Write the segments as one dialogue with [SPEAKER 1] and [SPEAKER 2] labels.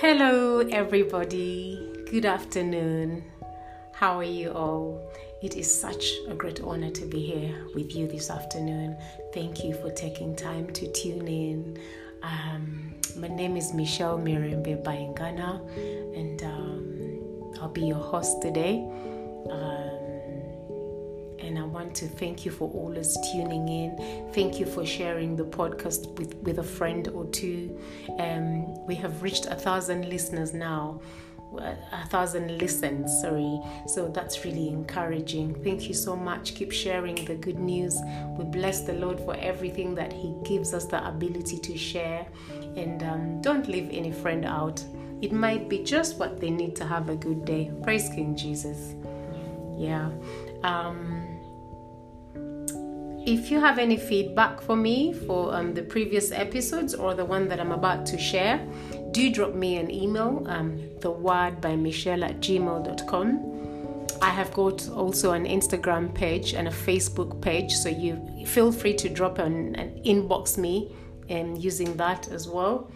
[SPEAKER 1] Hello, everybody. Good afternoon. How are you all? It is such a great honor to be here with you this afternoon. Thank you for taking time to tune in. Um, my name is Michelle Mirembe Bayingana, and um, I'll be your host today. Um, and I want to thank you for always tuning in. Thank you for sharing the podcast with, with a friend or two. Um, we have reached a thousand listeners now, a thousand listens, sorry. So that's really encouraging. Thank you so much. Keep sharing the good news. We bless the Lord for everything that He gives us the ability to share. And um, don't leave any friend out. It might be just what they need to have a good day. Praise King Jesus. Yeah. Um, if you have any feedback for me for um, the previous episodes or the one that I'm about to share, do drop me an email, um, the word by Michelle at gmail.com. I have got also an Instagram page and a Facebook page, so you feel free to drop an, an inbox me and um, using that as well.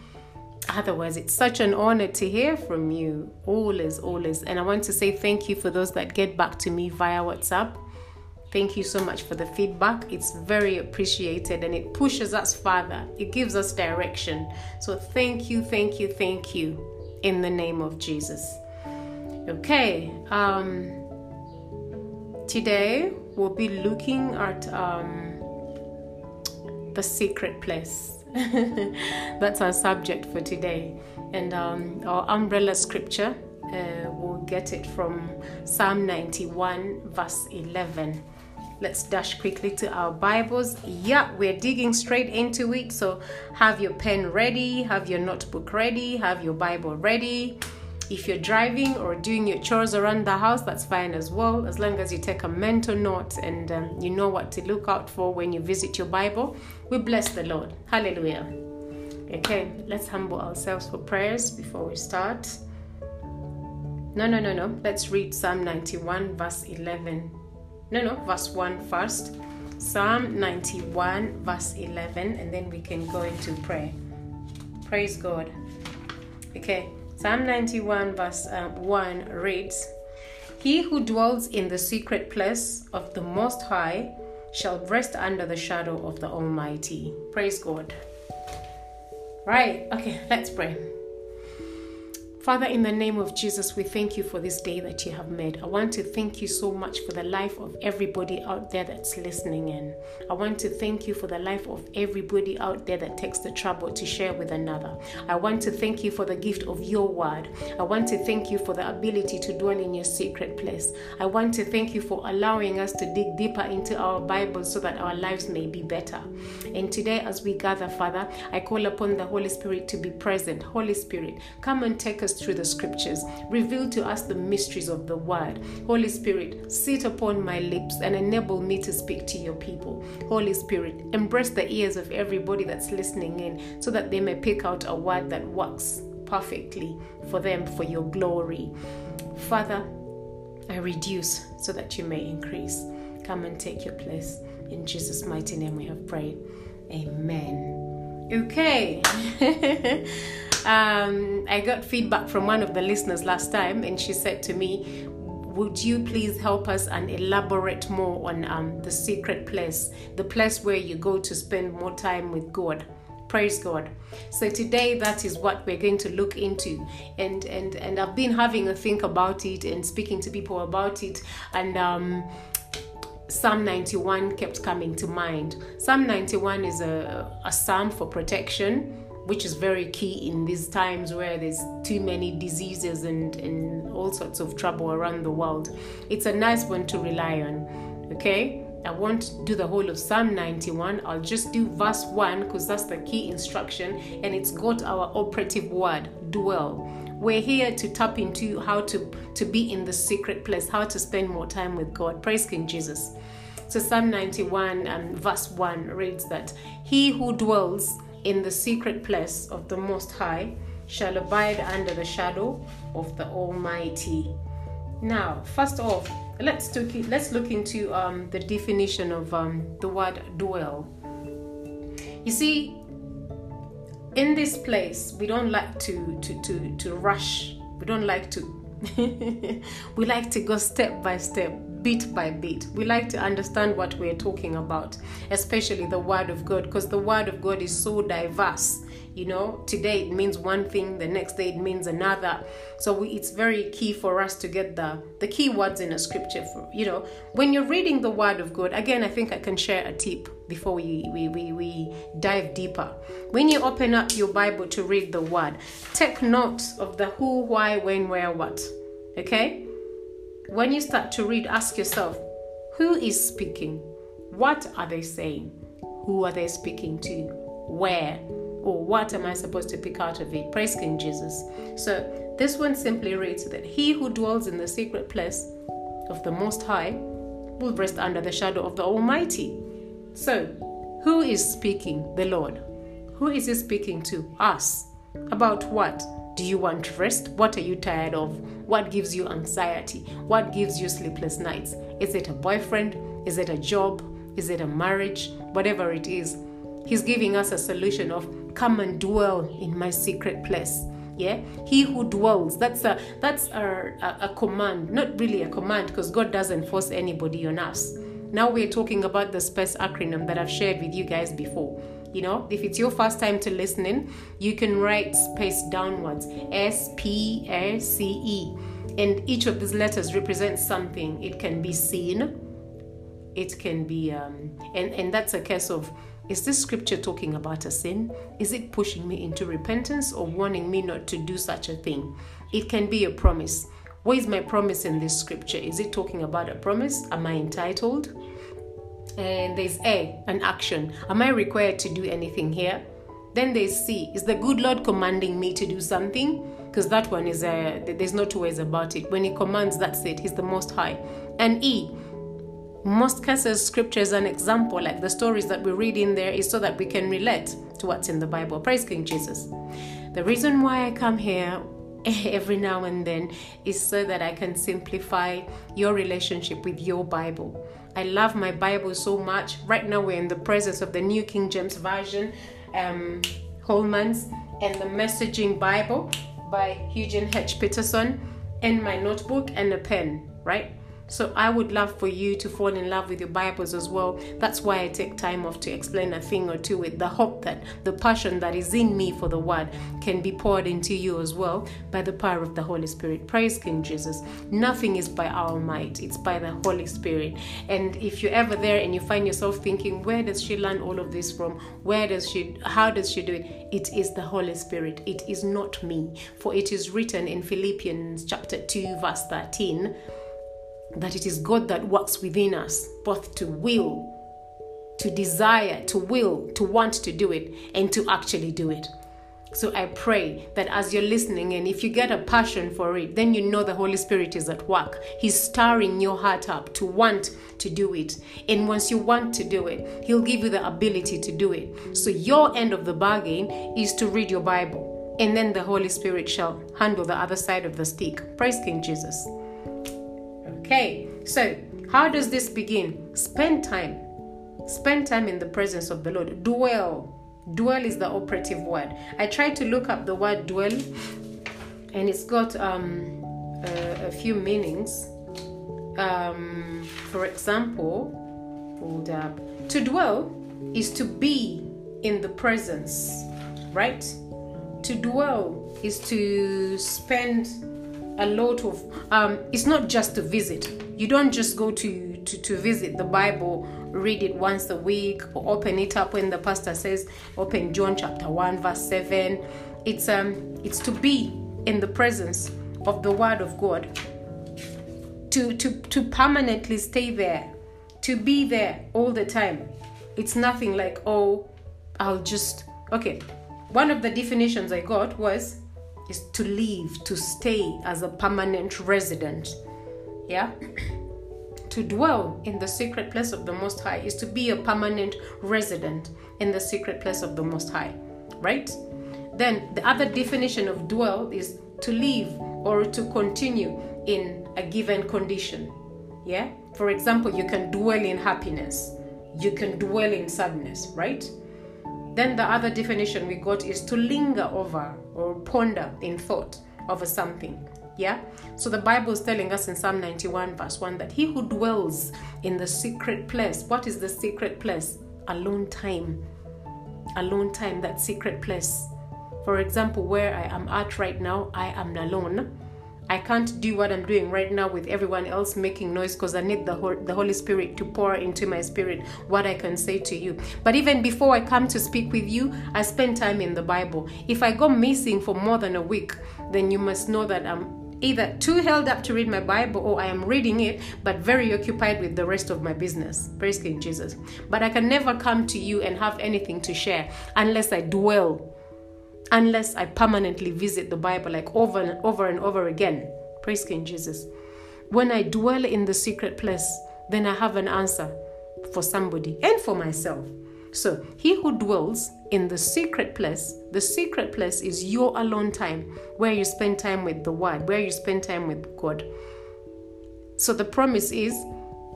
[SPEAKER 1] Otherwise, it's such an honor to hear from you, always, always. And I want to say thank you for those that get back to me via WhatsApp. Thank you so much for the feedback. It's very appreciated and it pushes us further. It gives us direction. So thank you, thank you, thank you in the name of Jesus. Okay, um, today we'll be looking at um, the secret place. That's our subject for today. And um, our umbrella scripture, uh, we'll get it from Psalm 91, verse 11. Let's dash quickly to our Bibles. Yeah, we're digging straight into it. So have your pen ready, have your notebook ready, have your Bible ready. If you're driving or doing your chores around the house, that's fine as well, as long as you take a mental note and um, you know what to look out for when you visit your Bible. We bless the Lord. Hallelujah. Okay, let's humble ourselves for prayers before we start. No, no, no, no. Let's read Psalm 91, verse 11 no no verse 1 first. Psalm 91 verse 11 and then we can go into prayer. Praise god. Okay psalm 91 verse uh, 1 reads he who dwells in the secret place of the most high shall rest under the shadow of the almighty. Praise god. Right okay let's pray Father, in the name of Jesus, we thank you for this day that you have made. I want to thank you so much for the life of everybody out there that's listening in. I want to thank you for the life of everybody out there that takes the trouble to share with another. I want to thank you for the gift of your word. I want to thank you for the ability to dwell in your secret place. I want to thank you for allowing us to dig deeper into our Bible so that our lives may be better. And today, as we gather, Father, I call upon the Holy Spirit to be present. Holy Spirit, come and take us through the scriptures. Reveal to us the mysteries of the word. Holy Spirit, sit upon my lips and enable me to speak to your people. Holy Spirit, embrace the ears of everybody that's listening in so that they may pick out a word that works perfectly for them for your glory. Father, I reduce so that you may increase. Come and take your place. In Jesus' mighty name we have prayed. Amen. Okay. um, I got feedback from one of the listeners last time, and she said to me, would you please help us and elaborate more on um, the secret place, the place where you go to spend more time with God? Praise God. So today that is what we're going to look into, and and and I've been having a think about it and speaking to people about it, and um, Psalm 91 kept coming to mind. Psalm 91 is a, a psalm for protection which is very key in these times where there's too many diseases and, and all sorts of trouble around the world. It's a nice one to rely on. Okay? I won't do the whole of Psalm 91. I'll just do verse 1 because that's the key instruction and it's got our operative word, dwell. We're here to tap into how to, to be in the secret place, how to spend more time with God. Praise King Jesus. So Psalm 91 and verse 1 reads that He who dwells in the secret place of the Most High shall abide under the shadow of the Almighty. Now, first off, let's look, let's look into um, the definition of um, the word dwell. You see, in this place, we don't like to to to to rush. We don't like to. we like to go step by step, bit by bit. We like to understand what we're talking about, especially the Word of God, because the Word of God is so diverse. You know today it means one thing the next day it means another. So we, it's very key for us to get the the key words in a scripture for you know. When you're reading the word of god again i think i can share a tip before we we, we, we dive deeper. When you open up your bible to read the word take note of the who why when where what okay when you start to read ask yourself who is speaking what are they saying who are they speaking to where or what am I supposed to pick out of it? Praise King Jesus. So this one simply reads that he who dwells in the secret place of the Most High will rest under the shadow of the Almighty. So, who is speaking? The Lord. Who is he speaking to? Us. About what? Do you want rest? What are you tired of? What gives you anxiety? What gives you sleepless nights? Is it a boyfriend? Is it a job? Is it a marriage? Whatever it is, He's giving us a solution of come and dwell in my secret place yeah he who dwells that's a that's a, a, a command not really a command because god doesn't force anybody on us now we're talking about the space acronym that i've shared with you guys before you know if it's your first time to listening you can write space downwards s p a c e and each of these letters represents something it can be seen it can be um, and and that's a case of is this scripture talking about a sin? Is it pushing me into repentance or warning me not to do such a thing? It can be a promise. Where is my promise in this scripture? Is it talking about a promise? Am I entitled? And there's A, an action. Am I required to do anything here? Then there's C, is the good Lord commanding me to do something? Because that one is eh, a, there's no two ways about it. When He commands, that's it. He's the Most High. And E, most cases scripture is an example like the stories that we read in there is so that we can relate to what's in the bible praise king jesus the reason why i come here every now and then is so that i can simplify your relationship with your bible. I love my bible so much. Right now we're in the presence of the new king james version um, holman's and the messaging bible by eugene h. Peterson and my notebook and a pen right so I would love for you to fall in love with your Bibles as well. That's why I take time off to explain a thing or two with the hope that the passion that is in me for the word can be poured into you as well by the power of the Holy Spirit. Praise King Jesus. Nothing is by our might, it's by the Holy Spirit. And if you're ever there and you find yourself thinking, where does she learn all of this from? Where does she how does she do it? It is the Holy Spirit. It is not me. For it is written in Philippians chapter 2 verse 13 that it is God that works within us, both to will, to desire, to will, to want to do it, and to actually do it. So I pray that as you're listening, and if you get a passion for it, then you know the Holy Spirit is at work. He's stirring your heart up to want to do it. And once you want to do it, He'll give you the ability to do it. So your end of the bargain is to read your Bible. And then the Holy Spirit shall handle the other side of the stick. Praise King Jesus. Okay, so how does this begin? Spend time. Spend time in the presence of the Lord. Dwell. Dwell is the operative word. I tried to look up the word dwell, and it's got um, a, a few meanings. Um, for example, hold up. To dwell is to be in the presence, right? To dwell is to spend a lot of um, it's not just to visit. You don't just go to, to to visit the bible read it once a week or open it up when the pastor says open john chapter 1 verse 7 it's um it's to be in the presence of the word of god. To to to permanently stay there to be there all the time. It's nothing like oh i'll just okay. One of the definitions i got was is to live, to stay as a permanent resident. Yeah? to dwell in the secret place of the Most High is to be a permanent resident in the secret place of the Most High. Right? Then the other definition of dwell is to live or to continue in a given condition. Yeah? For example, you can dwell in happiness, you can dwell in sadness, right? Then the other definition we got is to linger over or ponder in thought over something. Yeah? So the Bible is telling us in Psalm 91, verse 1, that he who dwells in the secret place, what is the secret place? Alone time. Alone time, that secret place. For example, where I am at right now, I am alone. I can't do what I'm doing right now with everyone else making noise because I need the, the Holy Spirit to pour into my spirit what I can say to you. But even before I come to speak with you, I spend time in the Bible. If I go missing for more than a week, then you must know that I'm either too held up to read my Bible or I am reading it but very occupied with the rest of my business. Praise King Jesus. But I can never come to you and have anything to share unless I dwell unless I permanently visit the Bible like over and over and over again. Praise King Jesus. When I dwell in the secret place, then I have an answer for somebody and for myself. So, he who dwells in the secret place, the secret place is your alone time where you spend time with the Word, where you spend time with God. So, the promise is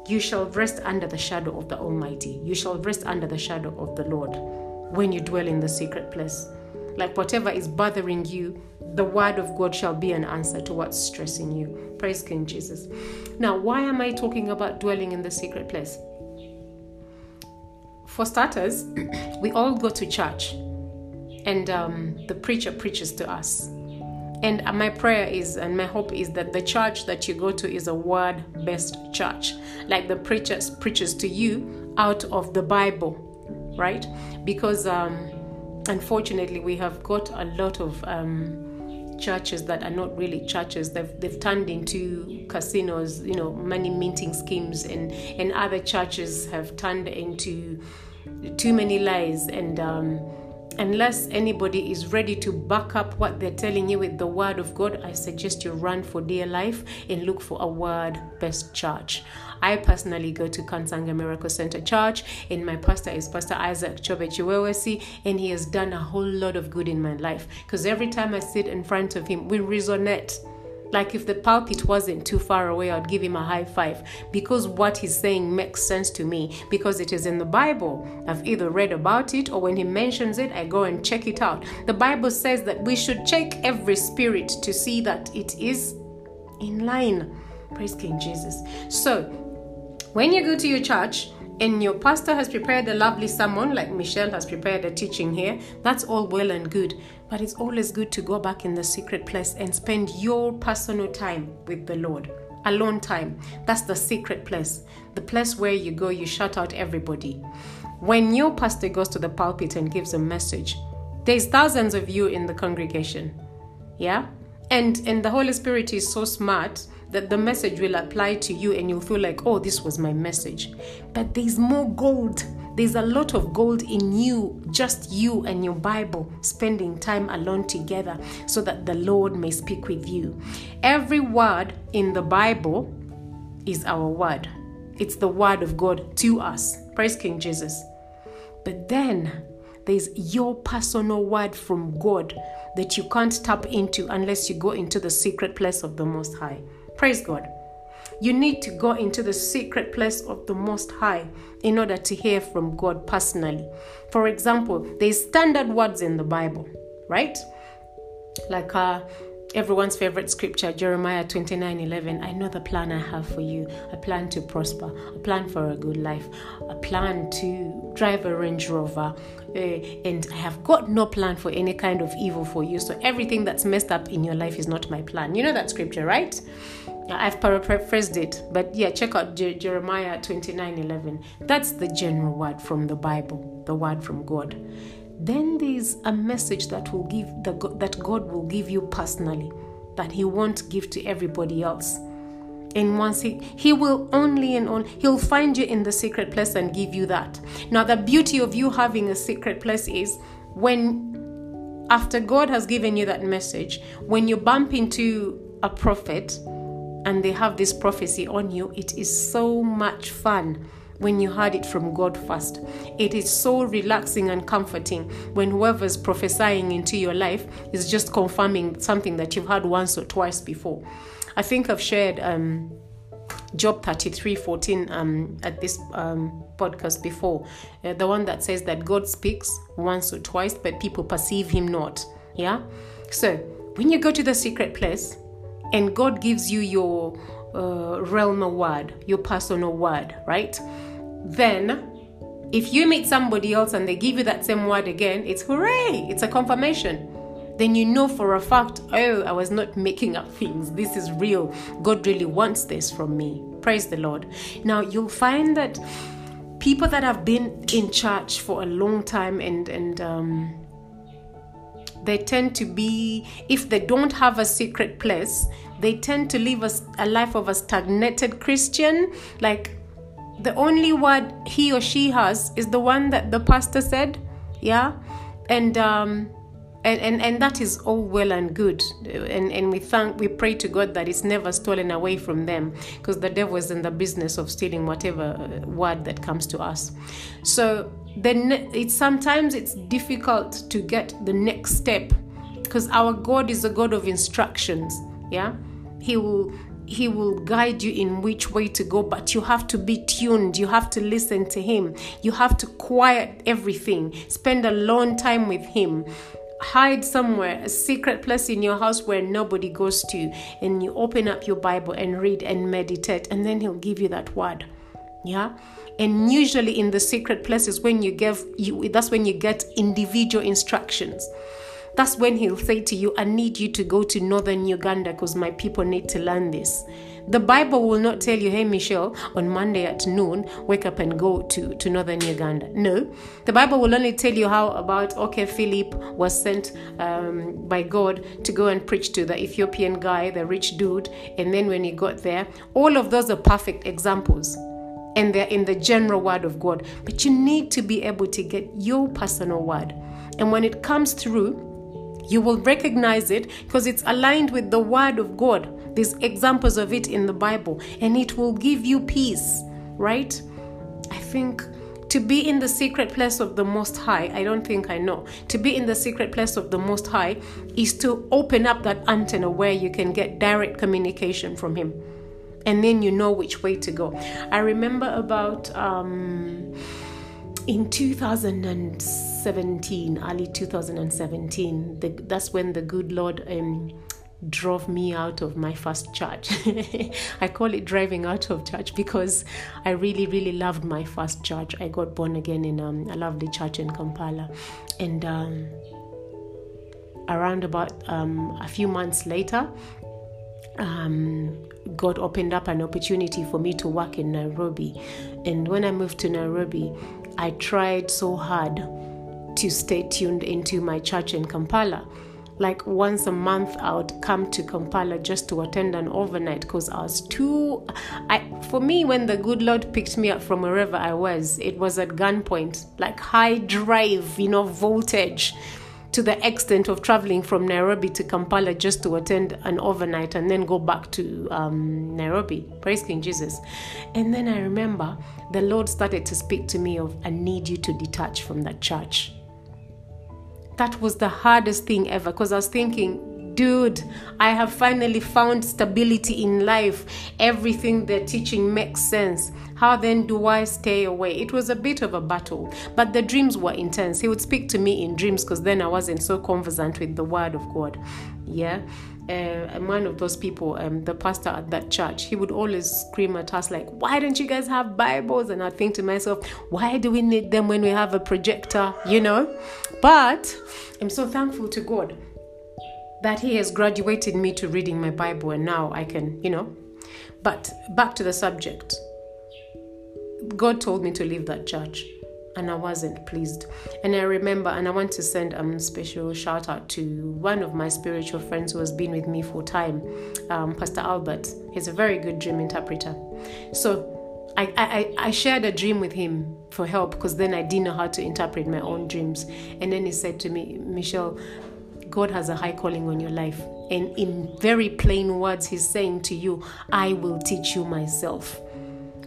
[SPEAKER 1] you shall rest under the shadow of the Almighty. You shall rest under the shadow of the Lord when you dwell in the secret place like whatever is bothering you, the word of God shall be an answer to what's stressing you. Praise King Jesus. Now, why am I talking about dwelling in the secret place? For starters, we all go to church and um, the preacher preaches to us. And my prayer is, and my hope is that the church that you go to is a word based church. Like the preacher preaches to you out of the Bible, right? Because um, unfortunately, we have got a lot of um, churches that are not really churches. They've, they've turned into casinos, you know, money minting schemes, and, and other churches have turned into too many lies. And um, unless anybody is ready to back up what they're telling you with the word of God, I suggest you run for dear life and look for a word based church. I personally go to Kansanga Miracle Center Church, and my pastor is Pastor Isaac Chobe and he has done a whole lot of good in my life. Because every time I sit in front of him, we resonate. Like if the pulpit wasn't too far away, I'd give him a high five because what he's saying makes sense to me because it is in the Bible. I've either read about it or when he mentions it, I go and check it out. The Bible says that we should check every spirit to see that it is in line. Praise King Jesus. So, when you go to your church and your pastor has prepared a lovely sermon, like Michelle has prepared a teaching here, that's all well and good. But it's always good to go back in the secret place and spend your personal time with the Lord. Alone time. That's the secret place. The place where you go, you shut out everybody. When your pastor goes to the pulpit and gives a message, there's thousands of you in the congregation. Yeah? And and the Holy Spirit is so smart that the message will apply to you and you'll feel like, oh, this was my message. But there's more gold. There's a lot of gold in you, just you and your Bible, spending time alone together so that the Lord may speak with you. Every word in the Bible is our word, it's the word of God to us. Praise King Jesus. But then there's your personal word from God that you can't tap into unless you go into the secret place of the Most High. Praise God. You need to go into the secret place of the Most High in order to hear from God personally. For example, there's standard words in the Bible, right? Like uh, everyone's favorite scripture, Jeremiah 29 11. I know the plan I have for you a plan to prosper, a plan for a good life, a plan to drive a Range Rover. Uh, and I have got no plan for any kind of evil for you. So everything that's messed up in your life is not my plan. You know that scripture, right? I've paraphrased it, but yeah, check out Je- Jeremiah 29 11. That's the general word from the Bible, the word from God. Then there's a message that will give the, that God will give you personally, that He won't give to everybody else. And once he he will only and only he'll find you in the secret place and give you that. Now the beauty of you having a secret place is when after God has given you that message, when you bump into a prophet and they have this prophecy on you, it is so much fun when you heard it from God first. It is so relaxing and comforting when whoever's prophesying into your life is just confirming something that you've heard once or twice before. I think I've shared um, Job 33 14 um, at this um, podcast before. Uh, the one that says that God speaks once or twice, but people perceive him not. Yeah? So when you go to the secret place and God gives you your uh, realm word, your personal word, right? Then if you meet somebody else and they give you that same word again, it's hooray, it's a confirmation. Then you know for a fact, oh, I was not making up things. This is real. God really wants this from me. Praise the Lord. Now you'll find that people that have been in church for a long time and and um, they tend to be if they don't have a secret place they tend to live a, a life of a stagnated christian. Like the only word he or she has is the one that the pastor said yeah? And um and, and and that is all well and good. And and we thank we pray to god that it's never stolen away from them because the devil is in the business of stealing whatever uh, word that comes to us. So then it's sometimes it's difficult to get the next step because our god is a god of instructions yeah? He will he will guide you in which way to go but you have to be tuned. You have to listen to him. You have to quiet everything. Spend a long time with him hide somewhere a secret place in your house where nobody goes to and you open up your bible and read and meditate and then he'll give you that word. Yeah? And usually in the secret places when you give you that's when you get individual instructions. That's when he'll say to you, I need you to go to northern Uganda because my people need to learn this. The Bible will not tell you, hey, Michelle, on Monday at noon, wake up and go to, to northern Uganda. No. The Bible will only tell you how about, okay, Philip was sent um, by God to go and preach to the Ethiopian guy, the rich dude. And then when he got there, all of those are perfect examples and they're in the general word of God. But you need to be able to get your personal word. And when it comes through, you will recognize it because it's aligned with the Word of God. There's examples of it in the Bible, and it will give you peace, right? I think to be in the secret place of the Most High, I don't think I know. To be in the secret place of the Most High is to open up that antenna where you can get direct communication from Him. And then you know which way to go. I remember about um, in 2017, early 2017, the, that's when the good Lord um, drove me out of my first church. I call it driving out of church because I really, really loved my first church. I got born again in um, a lovely church in Kampala. And um, around about um, a few months later, um, God opened up an opportunity for me to work in Nairobi. And when I moved to Nairobi, I tried so hard to stay tuned into my church in Kampala. Like once a month, I would come to Kampala just to attend an overnight because I was too. I for me, when the good Lord picked me up from wherever I was, it was at gunpoint, like high drive, you know, voltage to the extent of traveling from Nairobi to Kampala just to attend an overnight and then go back to um, Nairobi. Praise King Jesus. And then I remember the Lord started to speak to me of, I need you to detach from that church that was the hardest thing ever because I was thinking, dude, I have finally found stability in life. Everything they're teaching makes sense. How then do I stay away? It was a bit of a battle, but the dreams were intense. He would speak to me in dreams because then I wasn't so conversant with the word of God. Yeah uh, I'm one of those people, um, the pastor at that church, he would always scream at us, like, Why don't you guys have Bibles? And I think to myself, Why do we need them when we have a projector? You know? But I'm so thankful to God that He has graduated me to reading my Bible, and now I can, you know. But back to the subject God told me to leave that church and I wasn't pleased. And I remember, and I want to send a um, special shout out to one of my spiritual friends who has been with me for time, um, Pastor Albert. He's a very good dream interpreter. So I, I, I shared a dream with him for help because then I didn't know how to interpret my own dreams. And then he said to me, Michelle, God has a high calling on your life. And in very plain words, he's saying to you, I will teach you myself.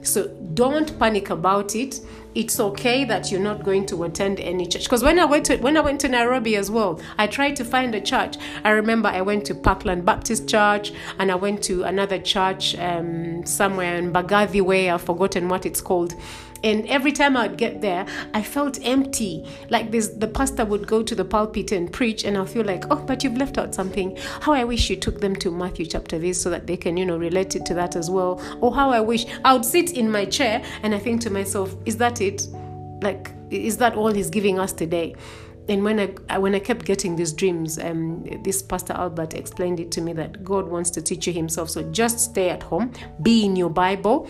[SPEAKER 1] So don't panic about it. It's okay that you're not going to attend any church. Because when I went to when I went to Nairobi as well, I tried to find a church. I remember I went to Parkland Baptist Church and I went to another church um, somewhere in Mbagathi Way. I've forgotten what it's called and every time I'd get there, I felt empty. Like this, the pastor would go to the pulpit and preach, and I feel like, oh, but you've left out something. How I wish you took them to Matthew chapter this so that they can, you know, relate it to that as well. Or how I wish I would sit in my chair and I think to myself, is that it? Like, is that all he's giving us today? and when I when I kept getting these dreams, um, this Pastor Albert explained it to me that God wants to teach you Himself. So just stay at home, be in your Bible,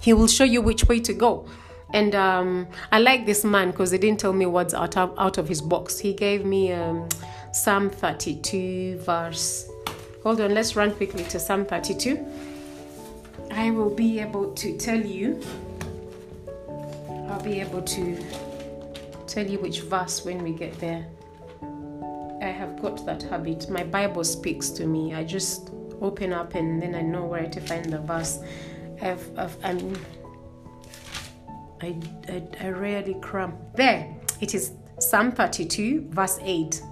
[SPEAKER 1] he will show you which way to go. And um, I like this man because he didn't tell me what's out of, out of his box. He gave me um, Psalm 32, verse. Hold on, let's run quickly to Psalm 32. I will be able to tell you, I'll be able to tell you which verse when we get there. I have got that habit. My Bible speaks to me. I just open up and then I know where to find the verse. I've, I've, I'm, I, I, I rarely cram. There, it is Psalm 32, verse 8.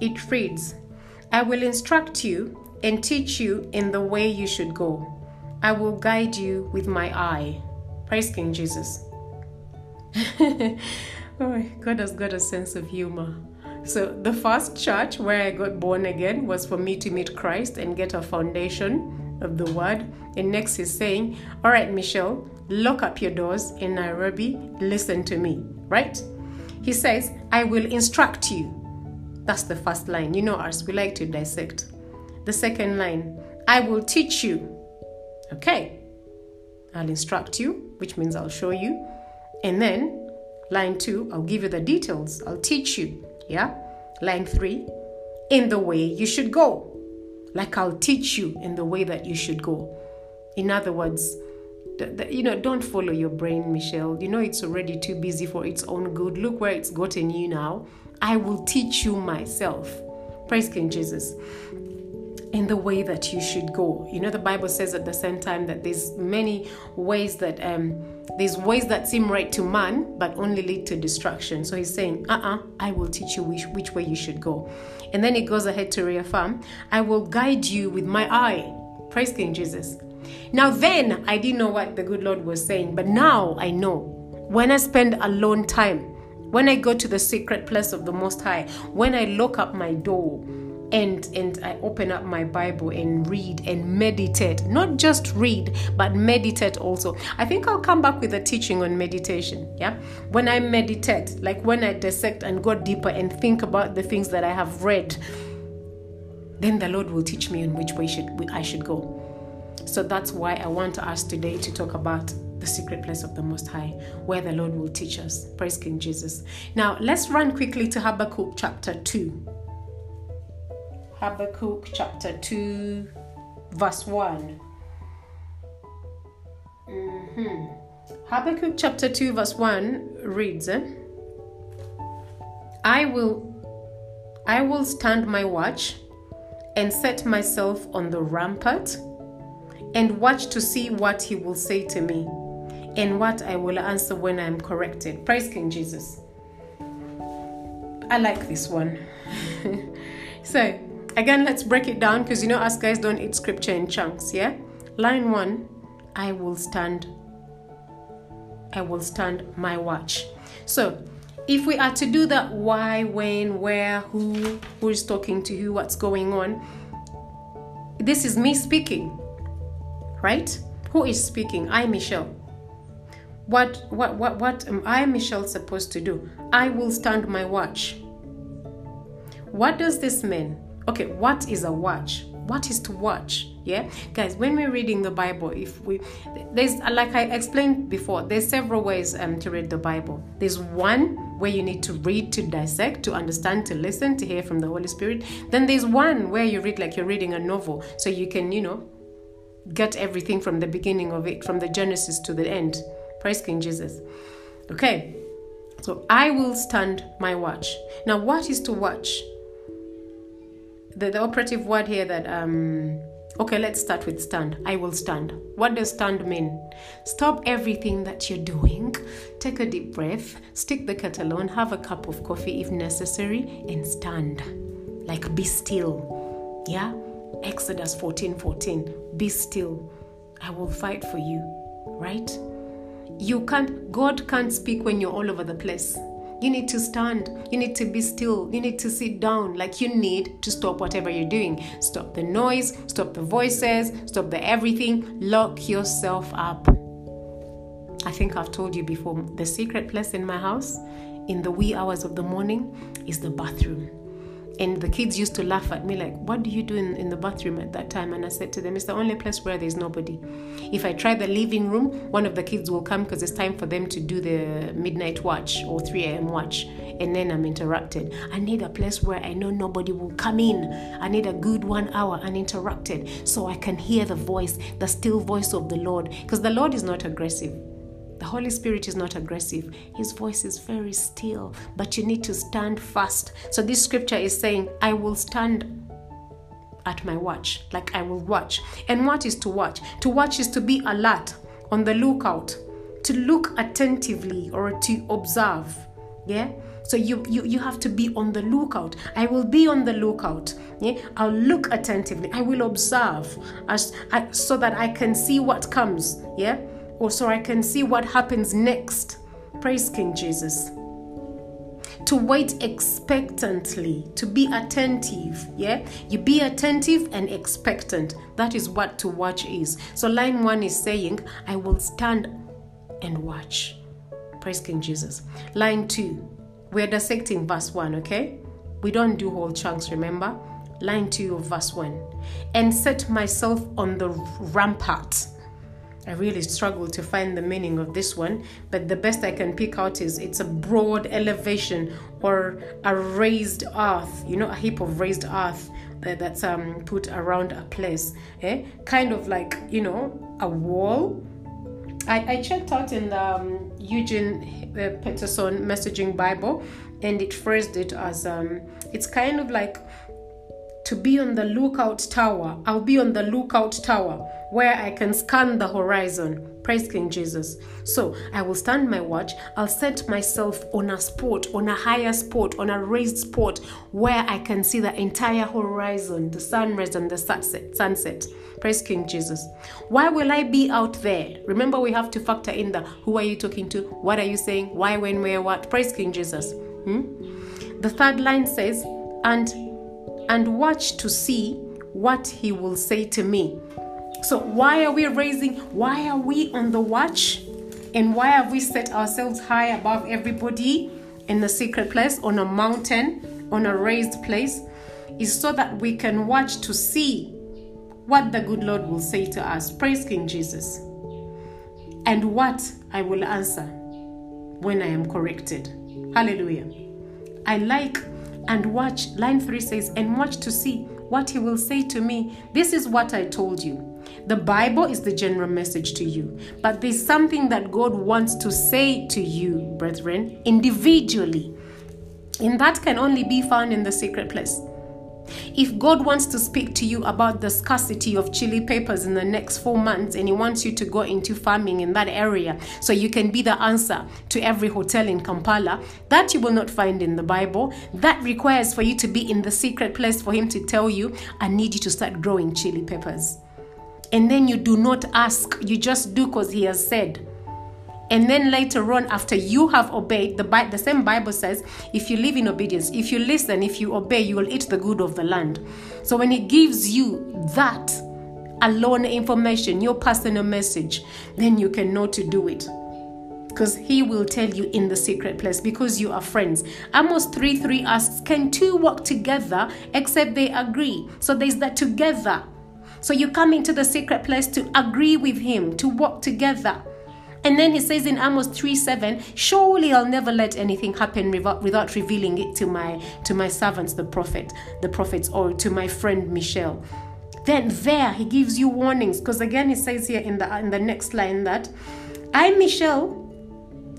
[SPEAKER 1] It reads, I will instruct you and teach you in the way you should go. I will guide you with my eye. Praise King Jesus. oh, God has got a sense of humor. So, the first church where I got born again was for me to meet Christ and get a foundation of the word. And next he's saying, All right, Michelle, lock up your doors in Nairobi, listen to me, right? He says, I will instruct you. That's the first line. You know us, we like to dissect. The second line, I will teach you. Okay, I'll instruct you, which means I'll show you. And then line two, I'll give you the details. I'll teach you. Yeah. Line three, in the way you should go. Like I'll teach you in the way that you should go. In other words, you know, don't follow your brain, Michelle. You know, it's already too busy for its own good. Look where it's gotten you now. I will teach you myself. Praise King Jesus. In the way that you should go. You know, the Bible says at the same time that there's many ways that um there's ways that seem right to man, but only lead to destruction. So he's saying, uh-uh, I will teach you which, which way you should go. And then he goes ahead to reaffirm, I will guide you with my eye. Praise King Jesus. Now, then, I didn't know what the good Lord was saying, but now I know. When I spend alone time, when I go to the secret place of the Most High, when I lock up my door, and and I open up my Bible and read and meditate. Not just read, but meditate also. I think I'll come back with a teaching on meditation. Yeah, when I meditate, like when I dissect and go deeper and think about the things that I have read, then the Lord will teach me on which way should I should go. So that's why I want us today to talk about the secret place of the Most High, where the Lord will teach us. Praise King Jesus. Now, let's run quickly to Habakkuk chapter 2. Habakkuk chapter 2, verse 1. Mm-hmm. Habakkuk chapter 2, verse 1 reads eh? I will I will stand my watch and set myself on the rampart and watch to see what he will say to me and what I will answer when I am corrected. Praise King Jesus. I like this one. so, Again, let's break it down because you know us guys don't eat scripture in chunks, yeah? Line one, I will stand. I will stand my watch. So if we are to do that why, when, where, who, who is talking to who, what's going on, this is me speaking. Right? Who is speaking? I Michelle. What what what what am I Michelle supposed to do? I will stand my watch. What does this mean? Okay what is a watch? What is to watch? Yeah? Guys when we're reading the bible if we there's like i explained before there's several ways um, to read the bible. There's one where you need to read to dissect to understand to listen to hear from the holy spirit. Then there's one where you read like you're reading a novel so you can you know get everything from the beginning of it from the genesis to the end. Praise king jesus. Okay so i will stand my watch. Now what is to watch the, the operative word here that um Okay, let's start with stand. I will stand. What does stand mean? Stop everything that you're doing, take a deep breath, stick the kettle on, have a cup of coffee if necessary, and stand. Like be still. Yeah? Exodus 14 14. Be still. I will fight for you. Right? You can't, God can't speak when you're all over the place. You need to stand. You need to be still. You need to sit down. Like you need to stop whatever you're doing. Stop the noise, stop the voices, stop the everything. Lock yourself up. I think I've told you before the secret place in my house in the wee hours of the morning is the bathroom. And the kids used to laugh at me, like, What do you do in, in the bathroom at that time? And I said to them, It's the only place where there's nobody. If I try the living room, one of the kids will come because it's time for them to do the midnight watch or 3 a.m. watch. And then I'm interrupted. I need a place where I know nobody will come in. I need a good one hour uninterrupted so I can hear the voice, the still voice of the Lord. Because the Lord is not aggressive. The Holy Spirit is not aggressive. His voice is very still, but you need to stand fast. So this scripture is saying, I will stand at my watch, like I will watch. And what is to watch? To watch is to be alert, on the lookout, to look attentively or to observe. Yeah? So you, you you have to be on the lookout. I will be on the lookout. Yeah? I'll look attentively. I will observe as I, so that I can see what comes. Yeah? Or so I can see what happens next. Praise King Jesus. To wait expectantly, to be attentive. Yeah, you be attentive and expectant. That is what to watch is. So, line one is saying, I will stand and watch. Praise King Jesus. Line two, we're dissecting verse one, okay? We don't do whole chunks, remember? Line two of verse one. And set myself on the rampart I really struggle to find the meaning of this one, but the best I can pick out is it's a broad elevation or a raised earth, you know, a heap of raised earth that, that's um, put around a place, eh? kind of like, you know, a wall. I, I checked out in the um, Eugene uh, Peterson Messaging Bible and it phrased it as um, it's kind of like to be on the lookout tower. I'll be on the lookout tower where I can scan the horizon. Praise King Jesus. So I will stand my watch. I'll set myself on a spot, on a higher spot, on a raised spot where I can see the entire horizon, the sunrise and the sunset. sunset. Praise King Jesus. Why will I be out there? Remember, we have to factor in the who are you talking to? What are you saying? Why, when, where, what? Praise King Jesus. Hmm? The third line says, and and watch to see what he will say to me. So, why are we raising? Why are we on the watch? And why have we set ourselves high above everybody in the secret place, on a mountain, on a raised place? Is so that we can watch to see what the good Lord will say to us. Praise King Jesus. And what I will answer when I am corrected. Hallelujah. I like and watch. Line 3 says, and watch to see what he will say to me. This is what I told you. The Bible is the general message to you, but there's something that God wants to say to you, brethren, individually. And that can only be found in the secret place. If God wants to speak to you about the scarcity of chili peppers in the next four months and He wants you to go into farming in that area so you can be the answer to every hotel in Kampala, that you will not find in the Bible. That requires for you to be in the secret place for Him to tell you, I need you to start growing chili peppers. And then you do not ask, you just do because He has said. And then later on, after you have obeyed, the, the same Bible says, if you live in obedience, if you listen, if you obey, you will eat the good of the land. So when He gives you that alone information, your personal message, then you can know to do it because he will tell you in the secret place because you are friends. Amos 3 3 asks, Can two walk together except they agree? So there's that together. So you come into the secret place to agree with him, to walk together. And then he says in Amos 3 7, Surely I'll never let anything happen without, revealing it to my to my servants, the prophet, the prophets, or to my friend Michelle. Then there he gives you warnings, because again he says here in the in the next line that I, Michelle,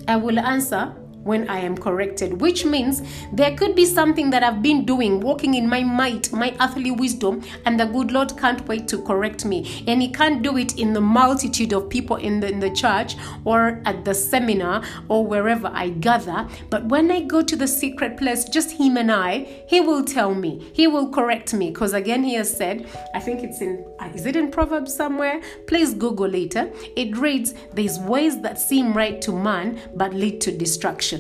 [SPEAKER 1] I will answer when I am corrected, which means there could be something that I've been doing, walking in my might, my earthly wisdom, and the good Lord can't wait to correct me. And He can't do it in the multitude of people in the, in the church or at the seminar or wherever I gather. But when I go to the secret place, just Him and I, He will tell me, He will correct me. Because again, He has said, I think it's in, uh, is it in Proverbs somewhere? Please Google later. It reads, There's ways that seem right to man, but lead to destruction.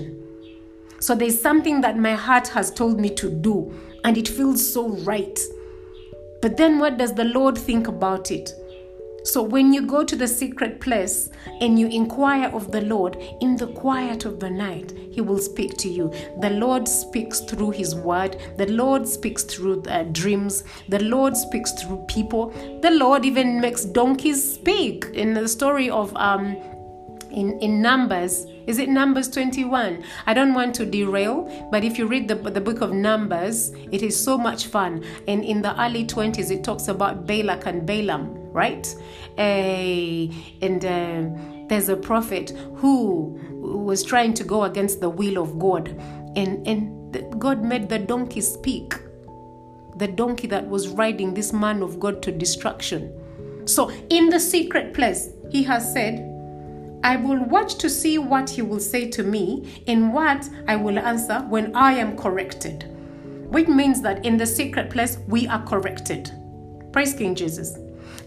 [SPEAKER 1] So there's something that my heart has told me to do, and it feels so right. But then what does the Lord think about it? So when you go to the secret place and you inquire of the Lord in the quiet of the night, He will speak to you. The Lord speaks through His word. The Lord speaks through uh, dreams. The Lord speaks through people. The Lord even makes donkeys speak. In the story of um, in in Numbers, is it Numbers 21? I don't want to derail, but if you read the, the book of Numbers, it is so much fun. And in the early 20s, it talks about Balak and Balaam, right? Uh, and uh, there's a prophet who was trying to go against the will of God. And, and God made the donkey speak. The donkey that was riding this man of God to destruction. So, in the secret place, he has said, I will watch to see what he will say to me and what I will answer when I am corrected. Which means that in the secret place, we are corrected. Praise King Jesus.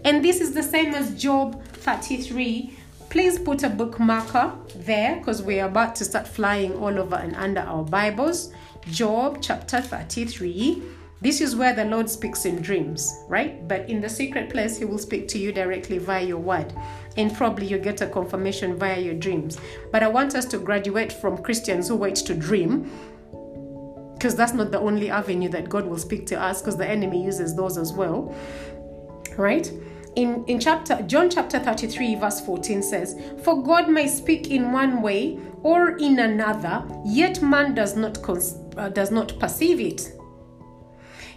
[SPEAKER 1] And this is the same as Job 33. Please put a bookmarker there because we're about to start flying all over and under our Bibles. Job chapter 33. This is where the Lord speaks in dreams, right? But in the secret place, He will speak to you directly via your word. And probably you get a confirmation via your dreams. But I want us to graduate from Christians who wait to dream, because that's not the only avenue that God will speak to us, because the enemy uses those as well, right? In, in chapter Job chapter 33 verse 14 says for God may speak in one way or in another yet man does not cons- uh, does not perceive it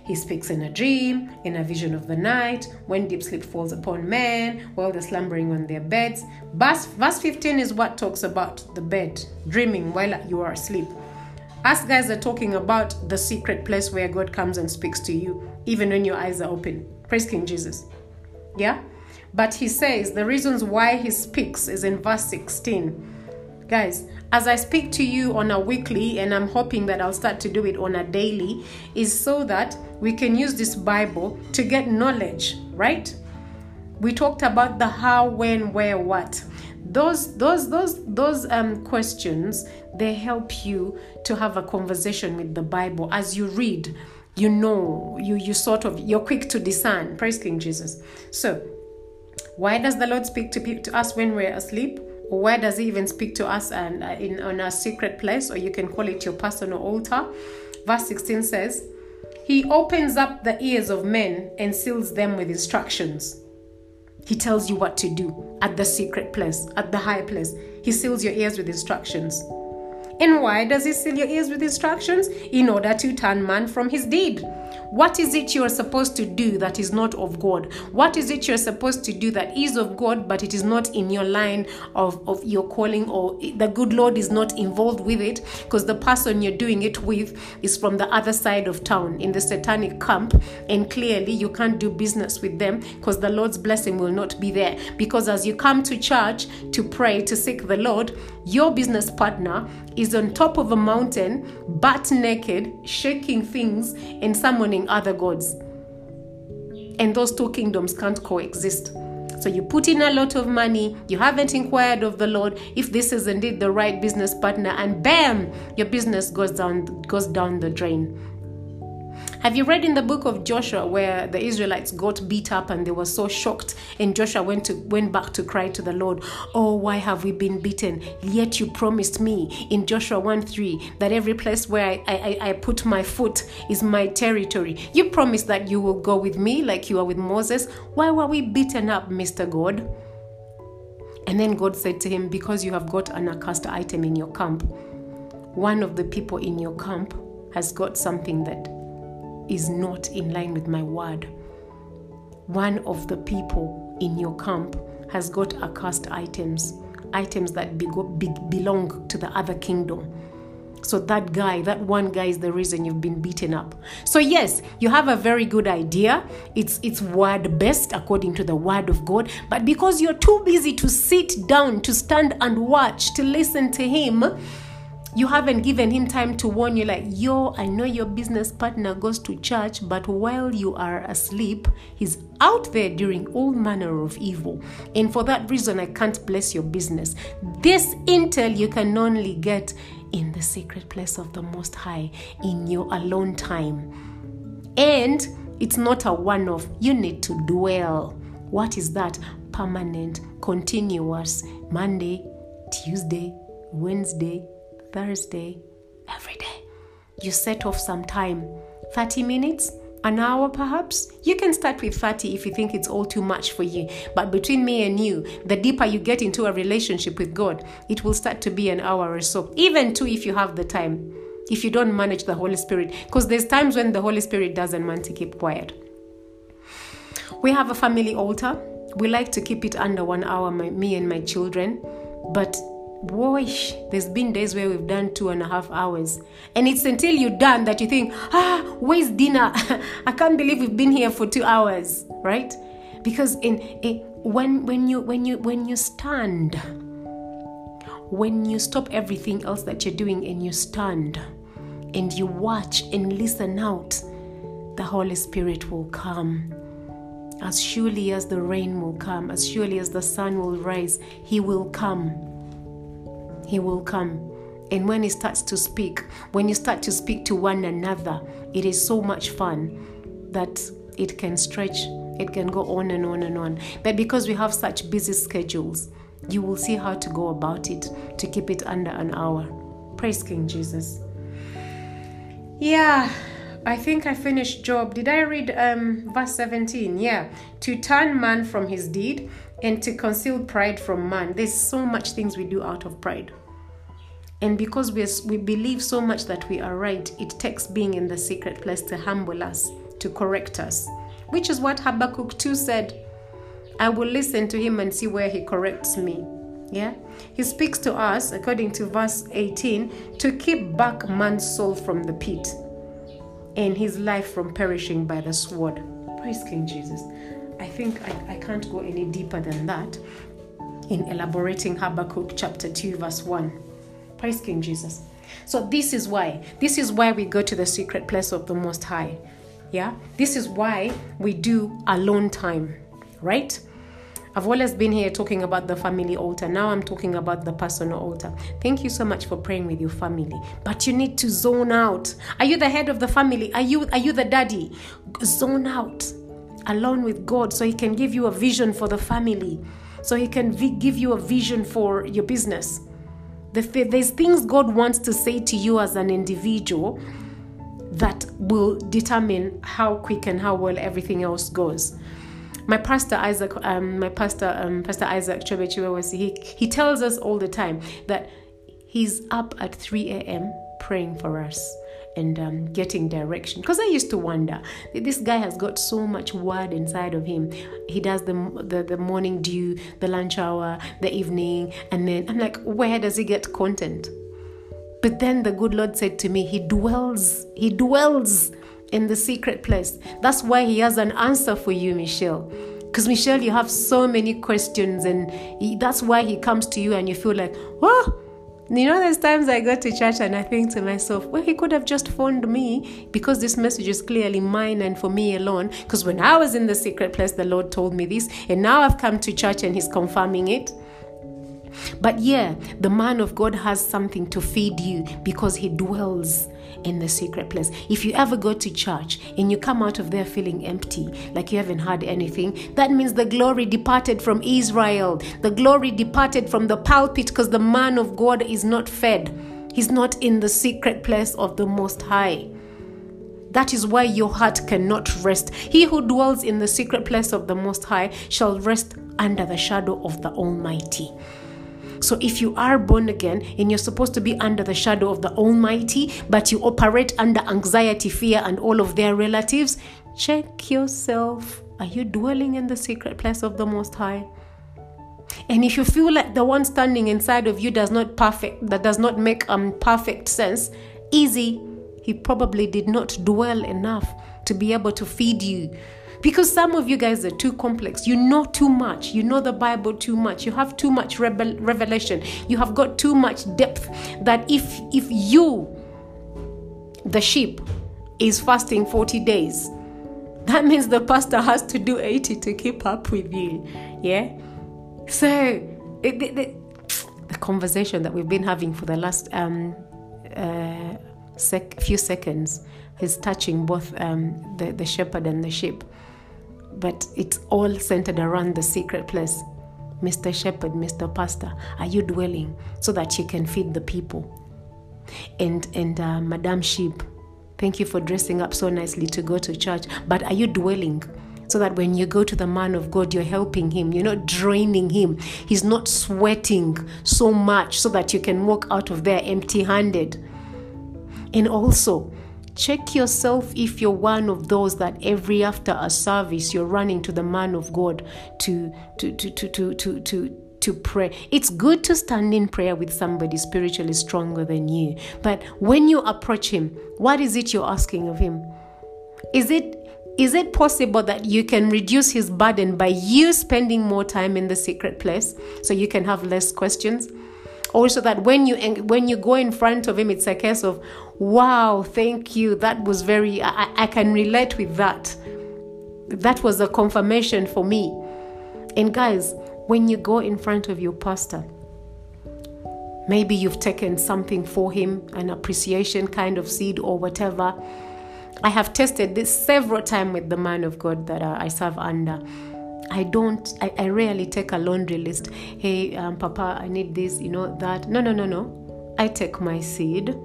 [SPEAKER 1] he speaks in a dream, in a vision of the night, when deep sleep falls upon men, while they're slumbering on their beds. Verse, verse 15 is what talks about the bed, dreaming while you are asleep. Us guys are talking about the secret place where God comes and speaks to you, even when your eyes are open. Praise King Jesus. Yeah? But he says the reasons why he speaks is in verse 16. Guys, as I speak to you on a weekly, and I'm hoping that I'll start to do it on a daily, is so that we can use this Bible to get knowledge, right? We talked about the how, when, where, what. Those, those, those, those um, questions they help you to have a conversation with the Bible as you read. You know, you you sort of you're quick to discern. Praise King Jesus. So, why does the Lord speak to to us when we're asleep? Where does he even speak to us and uh, in on a secret place or you can call it your personal altar? Verse 16 says he opens up the ears of men and seals them with instructions. He tells you what to do at the secret place at the high place. He seals your ears with instructions. And why does he seal your ears with instructions? In order to turn man from his deed what is it you're supposed to do that is not of God? What is it you're supposed to do that is of God, but it is not in your line of, of your calling, or the good Lord is not involved with it? Because the person you're doing it with is from the other side of town in the satanic camp, and clearly you can't do business with them because the Lord's blessing will not be there. Because as you come to church to pray, to seek the Lord, your business partner is on top of a mountain, butt naked, shaking things, and summoning other gods. And those two kingdoms can't coexist. So you put in a lot of money, you haven't inquired of the Lord if this is indeed the right business partner, and bam, your business goes down goes down the drain. Have you read in the book of Joshua where the Israelites got beat up and they were so shocked and Joshua went to went back to cry to the Lord, "Oh, why have we been beaten? Yet you promised me in Joshua 1:3 that every place where I, I, I put my foot is my territory. You promised that you will go with me like you are with Moses. Why were we beaten up, Mr. God?" And then God said to him, Because you have got an accursed item in your camp, one of the people in your camp has got something that is not in line with my word. One of the people in your camp has got accursed items. items that be, be, belong to the other kingdom. So that guy, that one guy is the reason you've been beaten up. So yes, you have a very good idea. It's it's word best according to the word of God, but because you're too busy to sit down, to stand and watch, to listen to him, you haven't given him time to warn you like yo i know your business partner goes to church but while you are asleep he's out there doing all manner of evil. And for that reason i can't bless your business. This intel you can only get in the secret place of the most high in your alone time. And it's not a one off you need to dwell. What is that? Permanent continuous monday tuesday wednesday Thursday, every day. You set off some time 30 minutes, an hour perhaps. You can start with 30 if you think it's all too much for you. But between me and you, the deeper you get into a relationship with God, it will start to be an hour or so. Even two if you have the time, if you don't manage the Holy Spirit. Because there's times when the Holy Spirit doesn't want to keep quiet. We have a family altar. We like to keep it under one hour, my, me and my children. But Woish, there's been days where we've done two and a half hours. And it's until you're done that you think, ah, where's dinner? I can't believe we've been here for two hours, right? Because in, in when when you when you when you stand, when you stop everything else that you're doing and you stand and you watch and listen out, the Holy Spirit will come. As surely as the rain will come, as surely as the sun will rise, He will come he will come. And when He starts to speak, when you start to speak to one another, it is so much fun that it can stretch, it can go on and on and on. But because we have such busy schedules, you will see how to go about it to keep it under an hour. Praise King Jesus. Yeah, I think I finished Job. Did I read um, verse 17? Yeah. To turn man from his deed and to conceal pride from man. There's so much things we do out of pride. And because we, we believe so much that we are right, it takes being in the secret place to humble us, to correct us, which is what Habakkuk 2 said. I will listen to him and see where he corrects me. Yeah? He speaks to us, according to verse 18, to keep back man's soul from the pit and his life from perishing by the sword. Praise King Jesus. I think I, I can't go any deeper than that in elaborating Habakkuk chapter 2, verse 1. Praise King Jesus. So this is why. This is why we go to the secret place of the Most High. Yeah? This is why we do alone time, right? I've always been here talking about the family altar. Now I'm talking about the personal altar. Thank you so much for praying with your family. But you need to zone out. Are you the head of the family? Are you are you the daddy? Zone out alone with God so he can give you a vision for the family. So he can v- give you a vision for your business there's things God wants to say to you as an individual that will determine how quick and how well everything else goes. My pastor Isaac, um, my pastor, um, Pastor Isaac Chobechiwe, he he tells us all the time that he's up at 3 a.m. praying for us and um, getting direction. Because I used to wonder, this guy has got so much word inside of him. He does the, the, the morning dew, the lunch hour, the evening, and then I'm like, where does he get content? But then the good Lord said to me, He dwells, He dwells in the secret place. That's why He has an answer for you, Michelle. Because, Michelle, you have so many questions, and he, that's why He comes to you and you feel like, oh, you know, there's times I go to church and I think to myself, well, he could have just phoned me because this message is clearly mine and for me alone. Because when I was in the secret place, the Lord told me this, and now I've come to church and He's confirming it. But yeah, the man of God has something to feed you because He dwells in the secret place. If you ever go to church and you come out of there feeling empty, like you haven't heard anything, that means the glory departed from Israel. The glory departed from the pulpit because the man of God is not fed. He's not in the secret place of the Most High. That is why your heart cannot rest. He who dwells in the secret place of the Most High shall rest under the shadow of the Almighty. So if you are born again and you're supposed to be under the shadow of the Almighty, but you operate under anxiety, fear, and all of their relatives, check yourself. Are you dwelling in the secret place of the Most High? And if you feel like the one standing inside of you does not perfect, that does not make um perfect sense, easy. He probably did not dwell enough to be able to feed you. Because some of you guys are too complex. You know too much. You know the Bible too much. You have too much revelation. You have got too much depth that if if you the sheep is fasting 40 days, that means the pastor has to do 80 to keep up with you. Yeah? So, it, it, it, the conversation that we've been having for the last um, uh, sec- few seconds is touching both um, the, the shepherd and the sheep. But it's all centered around the secret place. Mr. Shepherd, Mr. Pastor, are you dwelling so that you can feed the people? And and uh, Madame Sheep, thank you for dressing up so nicely to go to church. But are you dwelling? so that when you go to the man of God, you're helping him. You're not draining him. He's not sweating so much so that you can walk out of there empty handed. And also, check yourself if you're one of those that every after a service you're running to the man of God to to to to to to, to to pray. It's good to stand in prayer with somebody spiritually stronger than you. But when you approach him, what is it you're asking of him? Is it is it possible that you can reduce his burden by you spending more time in the secret place so you can have less questions? Also, that when you when you go in front of him, it's a case of, "Wow, thank you. That was very. I, I can relate with that. That was a confirmation for me." And guys, when you go in front of your pastor, maybe you've taken something for him, an appreciation kind of seed or whatever I have tested this several times with the man of God that I serve under. I don't, I, I rarely take a laundry list. Hey, um, Papa, I need this, you know, that. No, no, no, no. I take my seed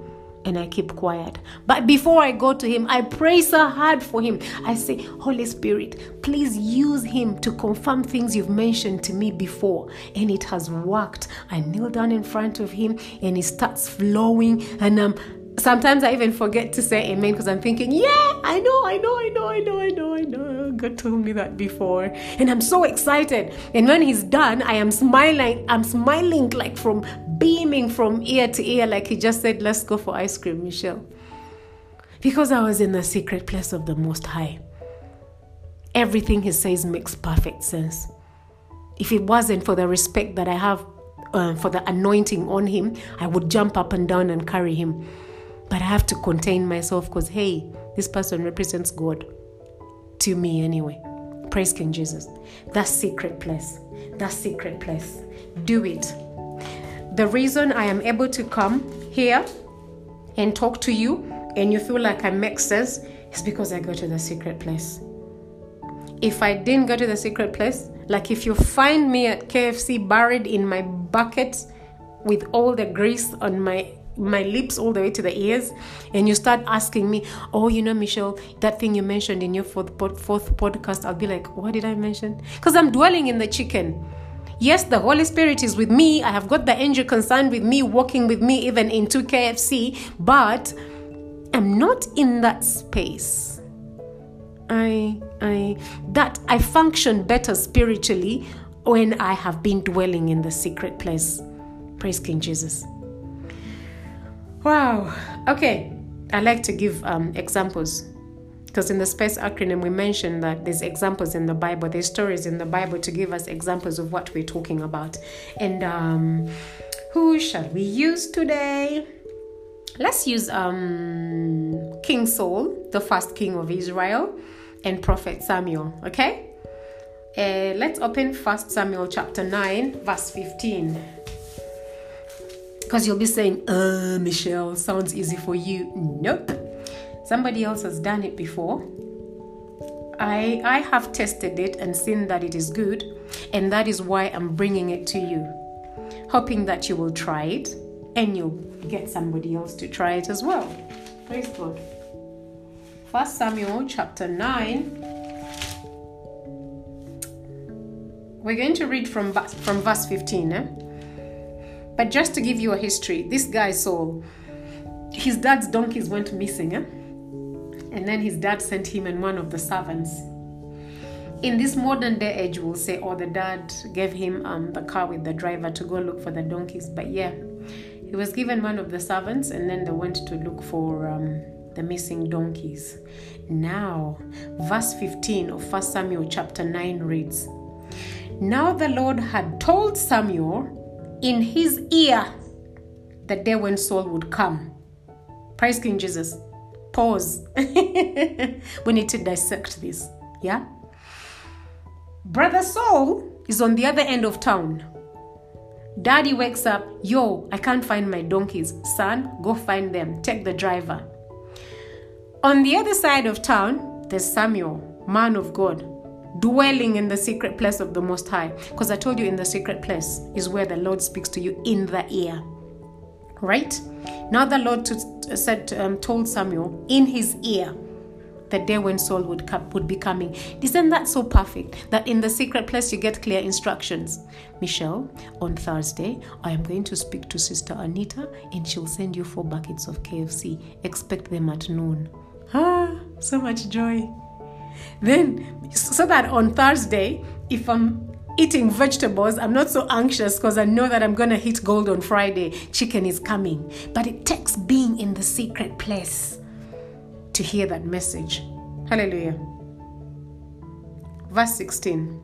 [SPEAKER 1] and I keep quiet. But before I go to Him, I pray so hard for Him. I say, Holy Spirit, please use Him to confirm things you've mentioned to me before. And it has worked. I kneel down in front of Him and it starts flowing. And um, sometimes I even forget to say amen because I'm thinking, yeah, I know, I know, I know, I know, I know, I know. God told me that before. And I'm so excited. And when he's done, I am smiling. I'm smiling like from beaming from ear to ear, like he just said, let's go for ice cream, Michelle. Because I was in the secret place of the Most High. Everything he says makes perfect sense. If it wasn't for the respect that I have uh, for the anointing on him, I would jump up and down and carry him. But I have to contain myself because, hey, this person represents God to me anyway. Praise King Jesus. That secret place. That secret place. Do it. The reason I am able to come here and talk to you and you feel like I make sense is because I go to the secret place. If I didn't go to the secret place, like if you find me at KFC buried in my bucket with all the grease on my my lips all the way to the ears and you start asking me oh you know michelle that thing you mentioned in your fourth, fourth podcast i'll be like what did i mention because i'm dwelling in the chicken yes the holy spirit is with me i have got the angel concerned with me walking with me even into kfc but i'm not in that space i i that i function better spiritually when i have been dwelling in the secret place praise king jesus Wow. Okay. I like to give um, examples because in the space acronym we mentioned that there's examples in the bible there's stories in the bible to give us examples of what we're talking about and um, who shall we use today let's use um, king saul the first king of israel and prophet samuel okay uh, let's open first samuel chapter 9 verse 15 because you'll be saying, uh, Michelle, sounds easy for you. Nope. Somebody else has done it before. I, I have tested it and seen that it is good, and that is why I'm bringing it to you, hoping that you will try it and you'll get somebody else to try it as well. Praise God. First Samuel chapter 9. We're going to read from, from verse 15. Eh? But just to give you a history, this guy saw his dad's donkeys went missing, eh? And then his dad sent him and one of the servants in this modern day age, we'll say, oh, the dad gave him um, the car with the driver to go look for the donkeys. But yeah, he was given one of the servants, and then they went to look for um, the missing donkeys. Now, verse 15 of 1 Samuel chapter 9 reads Now the Lord had told Samuel in his ear the day when Saul would come. Praise King Jesus. Pause. we need to dissect this. Yeah? Brother Saul is on the other end of town. Daddy wakes up, yo, I can't find my donkeys. Son, go find them. Take the driver. On the other side of town, there's Samuel, man of God, dwelling in the secret place of the Most High. Because I told you, in the secret place is where the Lord speaks to you in the ear. Right? Now the Lord to, said, um, told Samuel in his ear the day when Saul would, come, would be coming. Isn't that so perfect? That in the secret place you get clear instructions. Michelle, on Thursday, I am going to speak to Sister Anita and she'll send you four buckets of KFC. Expect them at noon. Ah, so much joy. Then, so that on Thursday, if I'm eating vegetables, I'm not so anxious because I know that I'm going to hit gold on Friday. Chicken is coming. But it takes being in the secret place to hear that message. Hallelujah. Verse 16.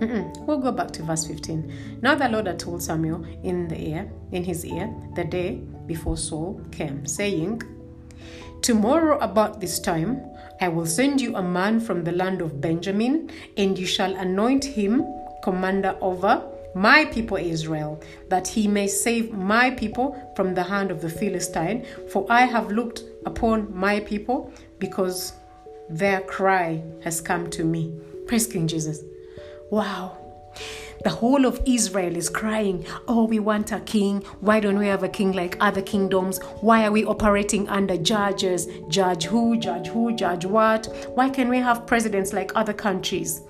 [SPEAKER 1] Mm-mm. We'll go back to verse 15. Now the Lord had told Samuel in the ear, in his ear, the day before Saul came, saying, Tomorrow about this time I will send you a man from the land of Benjamin, and you shall anoint him commander over my people Israel, that he may save my people from the hand of the Philistine. For I have looked upon my people because their cry has come to me. Praise King Jesus. Wow. The whole of Israel is crying, Oh, we want a king. Why don't we have a king like other kingdoms? Why are we operating under judges? Judge who, judge who, judge what? Why can we have presidents like other countries?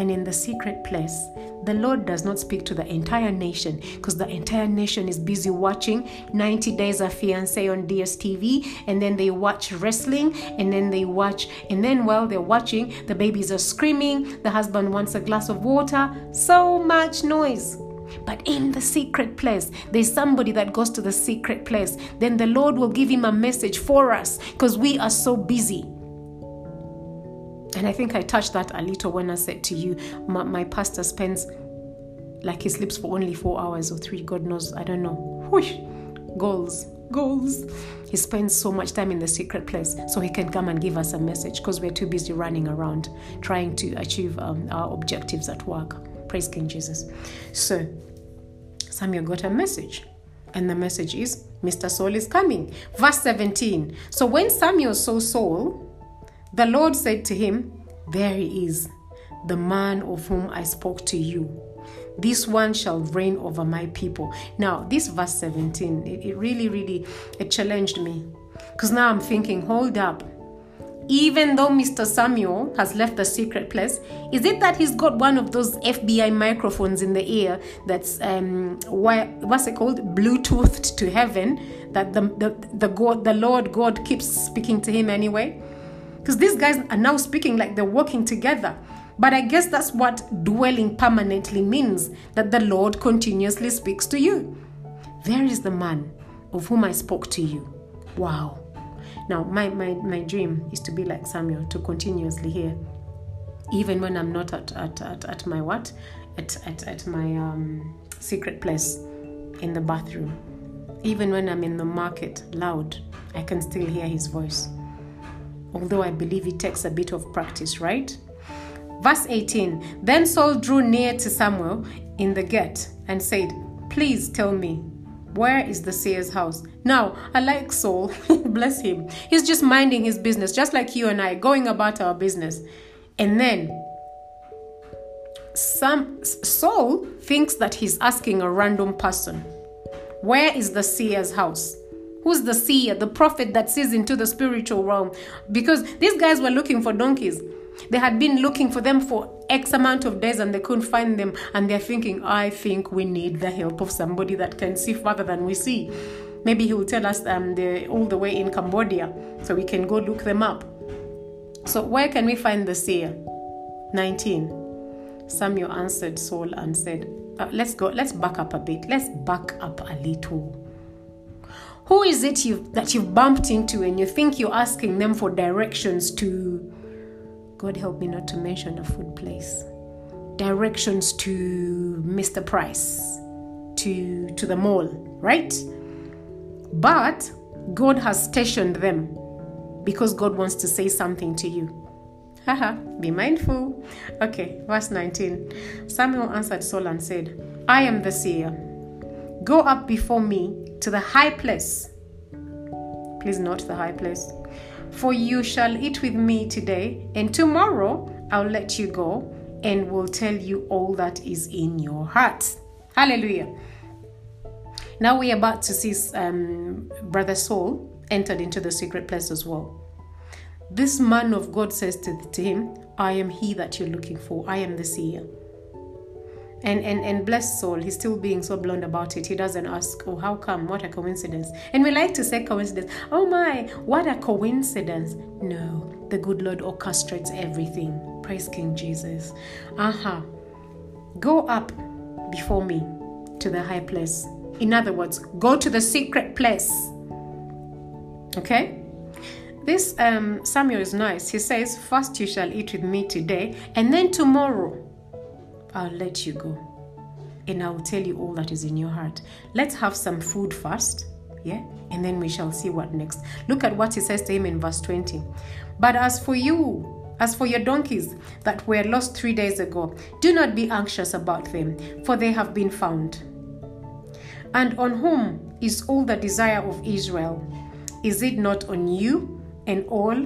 [SPEAKER 1] And in the secret place, the Lord does not speak to the entire nation because the entire nation is busy watching 90 Days of Fiance on DSTV, and then they watch wrestling, and then they watch, and then while they're watching, the babies are screaming, the husband wants a glass of water, so much noise. But in the secret place, there's somebody that goes to the secret place. Then the Lord will give him a message for us because we are so busy. And I think I touched that a little when I said to you, my, my pastor spends like he sleeps for only four hours or three, God knows, I don't know. Whoosh, goals, goals. He spends so much time in the secret place so he can come and give us a message because we're too busy running around trying to achieve um, our objectives at work. Praise King Jesus. So, Samuel got a message. And the message is Mr. Saul is coming. Verse 17. So when Samuel saw Saul, the Lord said to him, There he is, the man of whom I spoke to you. This one shall reign over my people. Now, this verse 17, it, it really, really, it challenged me. Because now I'm thinking, hold up. Even though Mr. Samuel has left the secret place, is it that he's got one of those FBI microphones in the ear that's um, why what's it called, Bluetoothed to heaven? That the the the God, the Lord God keeps speaking to him anyway. Because these guys are now speaking like they're working together. But I guess that's what dwelling permanently means that the Lord continuously speaks to you. There is the man of whom I spoke to you. Wow. Now, my, my, my dream is to be like Samuel, to continuously hear, even when I'm not at, at, at, at my what? At, at, at my um, secret place in the bathroom. Even when I'm in the market loud, I can still hear his voice although I believe it takes a bit of practice, right? Verse 18 Then Saul drew near to Samuel in the gate and said, Please tell me, where is the seer's house? Now, I like Saul, bless him. He's just minding his business, just like you and I, going about our business. And then some Saul thinks that he's asking a random person, Where is the seer's house? Who's the seer, the prophet that sees into the spiritual realm? Because these guys were looking for donkeys. They had been looking for them for X amount of days and they couldn't find them. And they're thinking, I think we need the help of somebody that can see further than we see. Maybe he will tell us um, all the way in Cambodia so we can go look them up. So, where can we find the seer? 19. Samuel answered Saul and said, uh, Let's go, let's back up a bit. Let's back up a little. Who is it you that you've bumped into and you think you're asking them for directions to? God help me not to mention a food place. Directions to Mr. Price, to to the mall, right? But God has stationed them because God wants to say something to you. Haha, be mindful. Okay, verse 19. Samuel answered Saul and said, I am the seer. Go up before me to the high place. Please note the high place. For you shall eat with me today, and tomorrow I'll let you go and will tell you all that is in your heart. Hallelujah. Now we're about to see um, Brother Saul entered into the secret place as well. This man of God says to, to him, I am he that you're looking for. I am the seer. And, and and bless Saul he's still being so blunt about it. He doesn't ask, Oh, how come? What a coincidence. And we like to say coincidence. Oh my, what a coincidence. No, the good Lord orchestrates everything. Praise King Jesus. Aha. Uh-huh. Go up before me to the high place. In other words, go to the secret place. Okay? This um, Samuel is nice. He says, First you shall eat with me today, and then tomorrow I'll let you go. And I will tell you all that is in your heart. Let's have some food first, yeah? And then we shall see what next. Look at what he says to him in verse 20. But as for you, as for your donkeys that were lost three days ago, do not be anxious about them, for they have been found. And on whom is all the desire of Israel? Is it not on you and all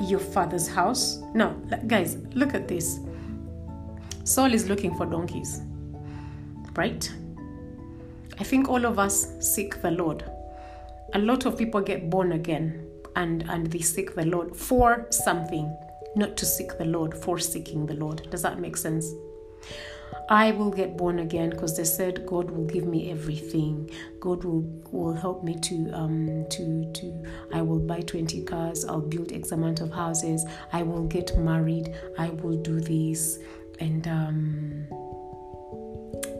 [SPEAKER 1] your father's house? Now, guys, look at this. Saul is looking for donkeys, right? I think all of us seek the Lord. A lot of people get born again and, and they seek the Lord for something, not to seek the Lord for seeking the Lord. Does that make sense? I will get born again because they said God will give me everything. God will will help me to um to to I will buy 20 cars, I'll build X amount of houses, I will get married, I will do this. And um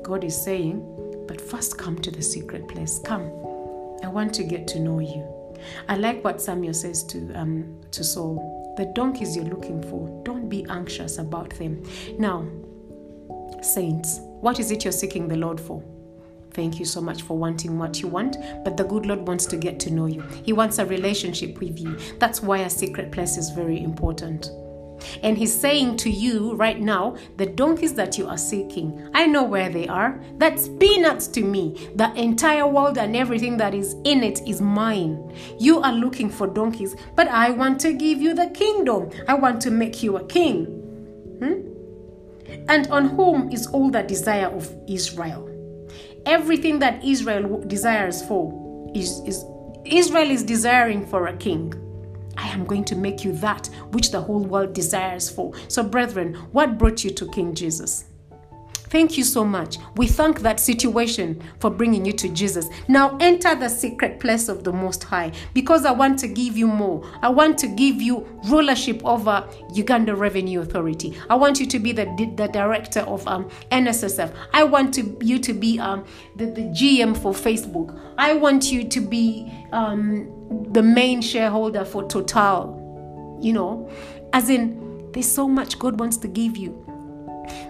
[SPEAKER 1] God is saying, but first come to the secret place. Come. I want to get to know you. I like what Samuel says to um to Saul. The donkeys you're looking for, don't be anxious about them. Now, Saints, what is it you're seeking the Lord for? Thank you so much for wanting what you want, but the good Lord wants to get to know you. He wants a relationship with you. That's why a secret place is very important. And he's saying to you right now, the donkeys that you are seeking, I know where they are. That's peanuts to me. The entire world and everything that is in it is mine. You are looking for donkeys, but I want to give you the kingdom. I want to make you a king. Hmm? and on whom is all the desire of Israel. Everything that Israel desires for is, is Israel is desiring for a king. I am going to make you that which the whole world desires for. So, brethren, what brought you to King Jesus? Thank you so much. We thank that situation for bringing you to Jesus. Now enter the secret place of the Most High because I want to give you more. I want to give you rulership over Uganda Revenue Authority. I want you to be the, the director of um, NSSF. I want to, you to be um, the, the GM for Facebook. I want you to be um, the main shareholder for Total. You know, as in, there's so much God wants to give you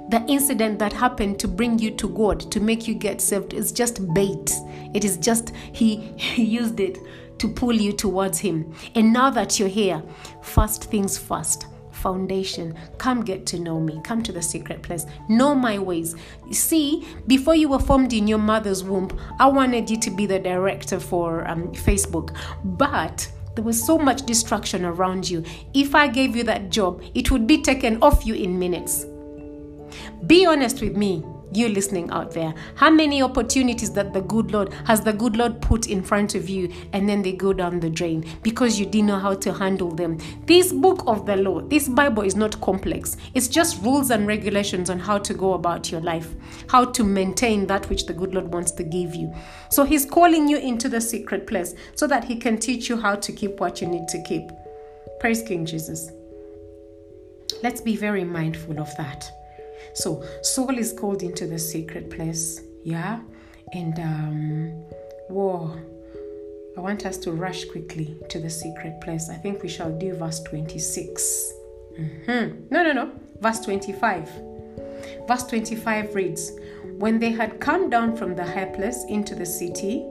[SPEAKER 1] the incident that happened to bring you to God, to make you get saved, is just bait. It is just, He, he used it to pull you towards Him. And now that you're here, first things first foundation. Come get to know me. Come to the secret place. Know my ways. See, before you were formed in your mother's womb, I wanted you to be the director for um, Facebook. But there was so much distraction around you. If I gave you that job, it would be taken off you in minutes. Be honest with me, you listening out there. How many opportunities that the good Lord has the good Lord put in front of you and then they go down the drain because you didn't know how to handle them? This book of the law, this Bible is not complex. It's just rules and regulations on how to go about your life, how to maintain that which the good Lord wants to give you. So he's calling you into the secret place so that he can teach you how to keep what you need to keep. Praise King Jesus. Let's be very mindful of that. So, Saul is called into the secret place, yeah? And, um, whoa, I want us to rush quickly to the secret place. I think we shall do verse 26. Mm-hmm. No, no, no. Verse 25. Verse 25 reads When they had come down from the high place into the city,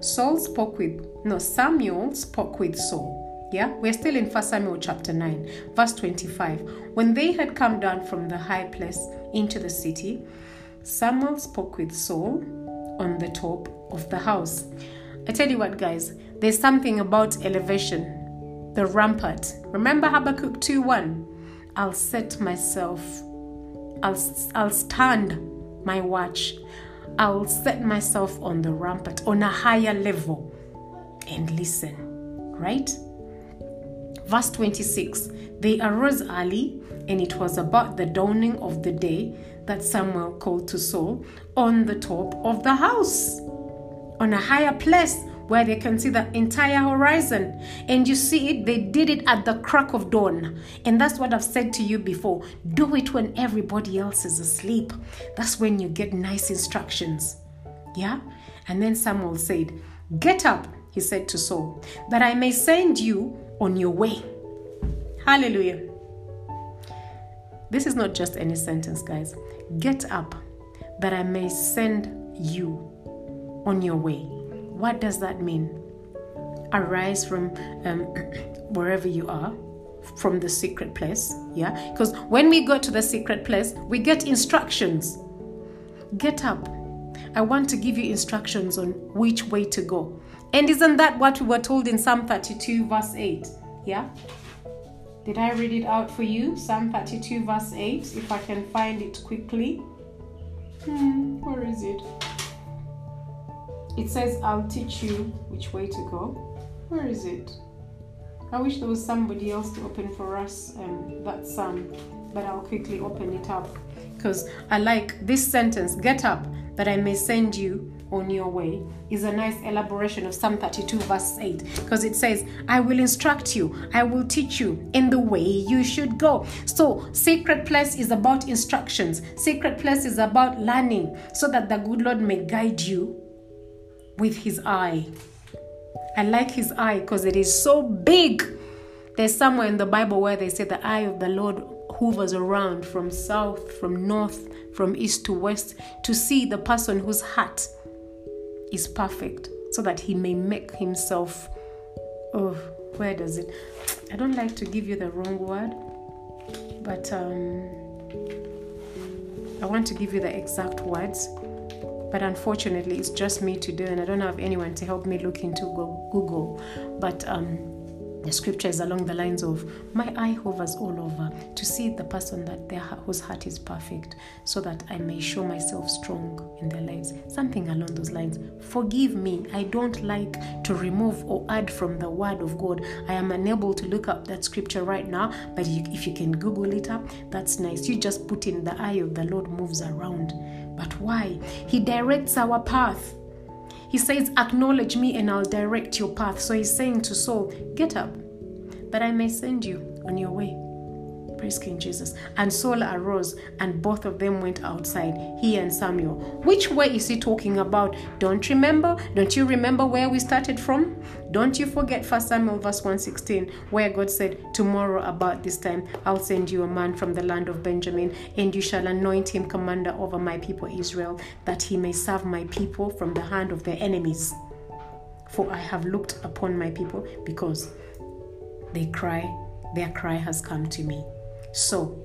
[SPEAKER 1] Saul spoke with, no, Samuel spoke with Saul. Yeah, we're still in 1 Samuel chapter 9, verse 25. When they had come down from the high place into the city, Samuel spoke with Saul on the top of the house. I tell you what, guys, there's something about elevation, the rampart. Remember Habakkuk 2 1? I'll set myself, I'll, I'll stand my watch, I'll set myself on the rampart, on a higher level, and listen, right? Verse 26 They arose early, and it was about the dawning of the day that Samuel called to Saul on the top of the house, on a higher place where they can see the entire horizon. And you see it, they did it at the crack of dawn. And that's what I've said to you before. Do it when everybody else is asleep. That's when you get nice instructions. Yeah? And then Samuel said, Get up, he said to Saul, that I may send you on your way. Hallelujah. This is not just any sentence, guys. Get up that I may send you on your way. What does that mean? Arise from um, wherever you are, from the secret place. Yeah? Because when we go to the secret place, we get instructions. Get up. I want to give you instructions on which way to go. And isn't that what we were told in Psalm 32, verse 8? Yeah? Did I read it out for you? Psalm 32, verse 8. If I can find it quickly. Hmm, where is it? It says, I'll teach you which way to go. Where is it? I wish there was somebody else to open for us um, that psalm, but I'll quickly open it up because I like this sentence get up that I may send you on your way is a nice elaboration of Psalm 32, verse 8, because it says, I will instruct you, I will teach you in the way you should go. So, secret place is about instructions, secret place is about learning so that the good Lord may guide you with his eye. I like his eye because it is so big. There's somewhere in the Bible where they say the eye of the Lord hovers around from south, from north, from east to west to see the person whose heart is perfect so that he may make himself oh where does it i don't like to give you the wrong word but um, i want to give you the exact words but unfortunately it's just me to do and i don't have anyone to help me look into google but um, the scripture is along the lines of my eye hovers all over to see the person that their whose heart is perfect so that i may show myself strong in their lives. Something along those lines. Forgive me. I don't like to remove or add from the word of god. I am unable to look up that scripture right now but you, if you can google it up that's nice. You just put in the eye of the lord moves around. But why? He directs our path he says, Acknowledge me and I'll direct your path. So he's saying to Saul, Get up, that I may send you on your way. King Jesus. And Saul arose, and both of them went outside, he and Samuel. Which way is he talking about? Don't remember? Don't you remember where we started from? Don't you forget 1 Samuel verse 116, where God said, Tomorrow about this time I'll send you a man from the land of Benjamin, and you shall anoint him commander over my people Israel, that he may serve my people from the hand of their enemies. For I have looked upon my people because they cry, their cry has come to me. So,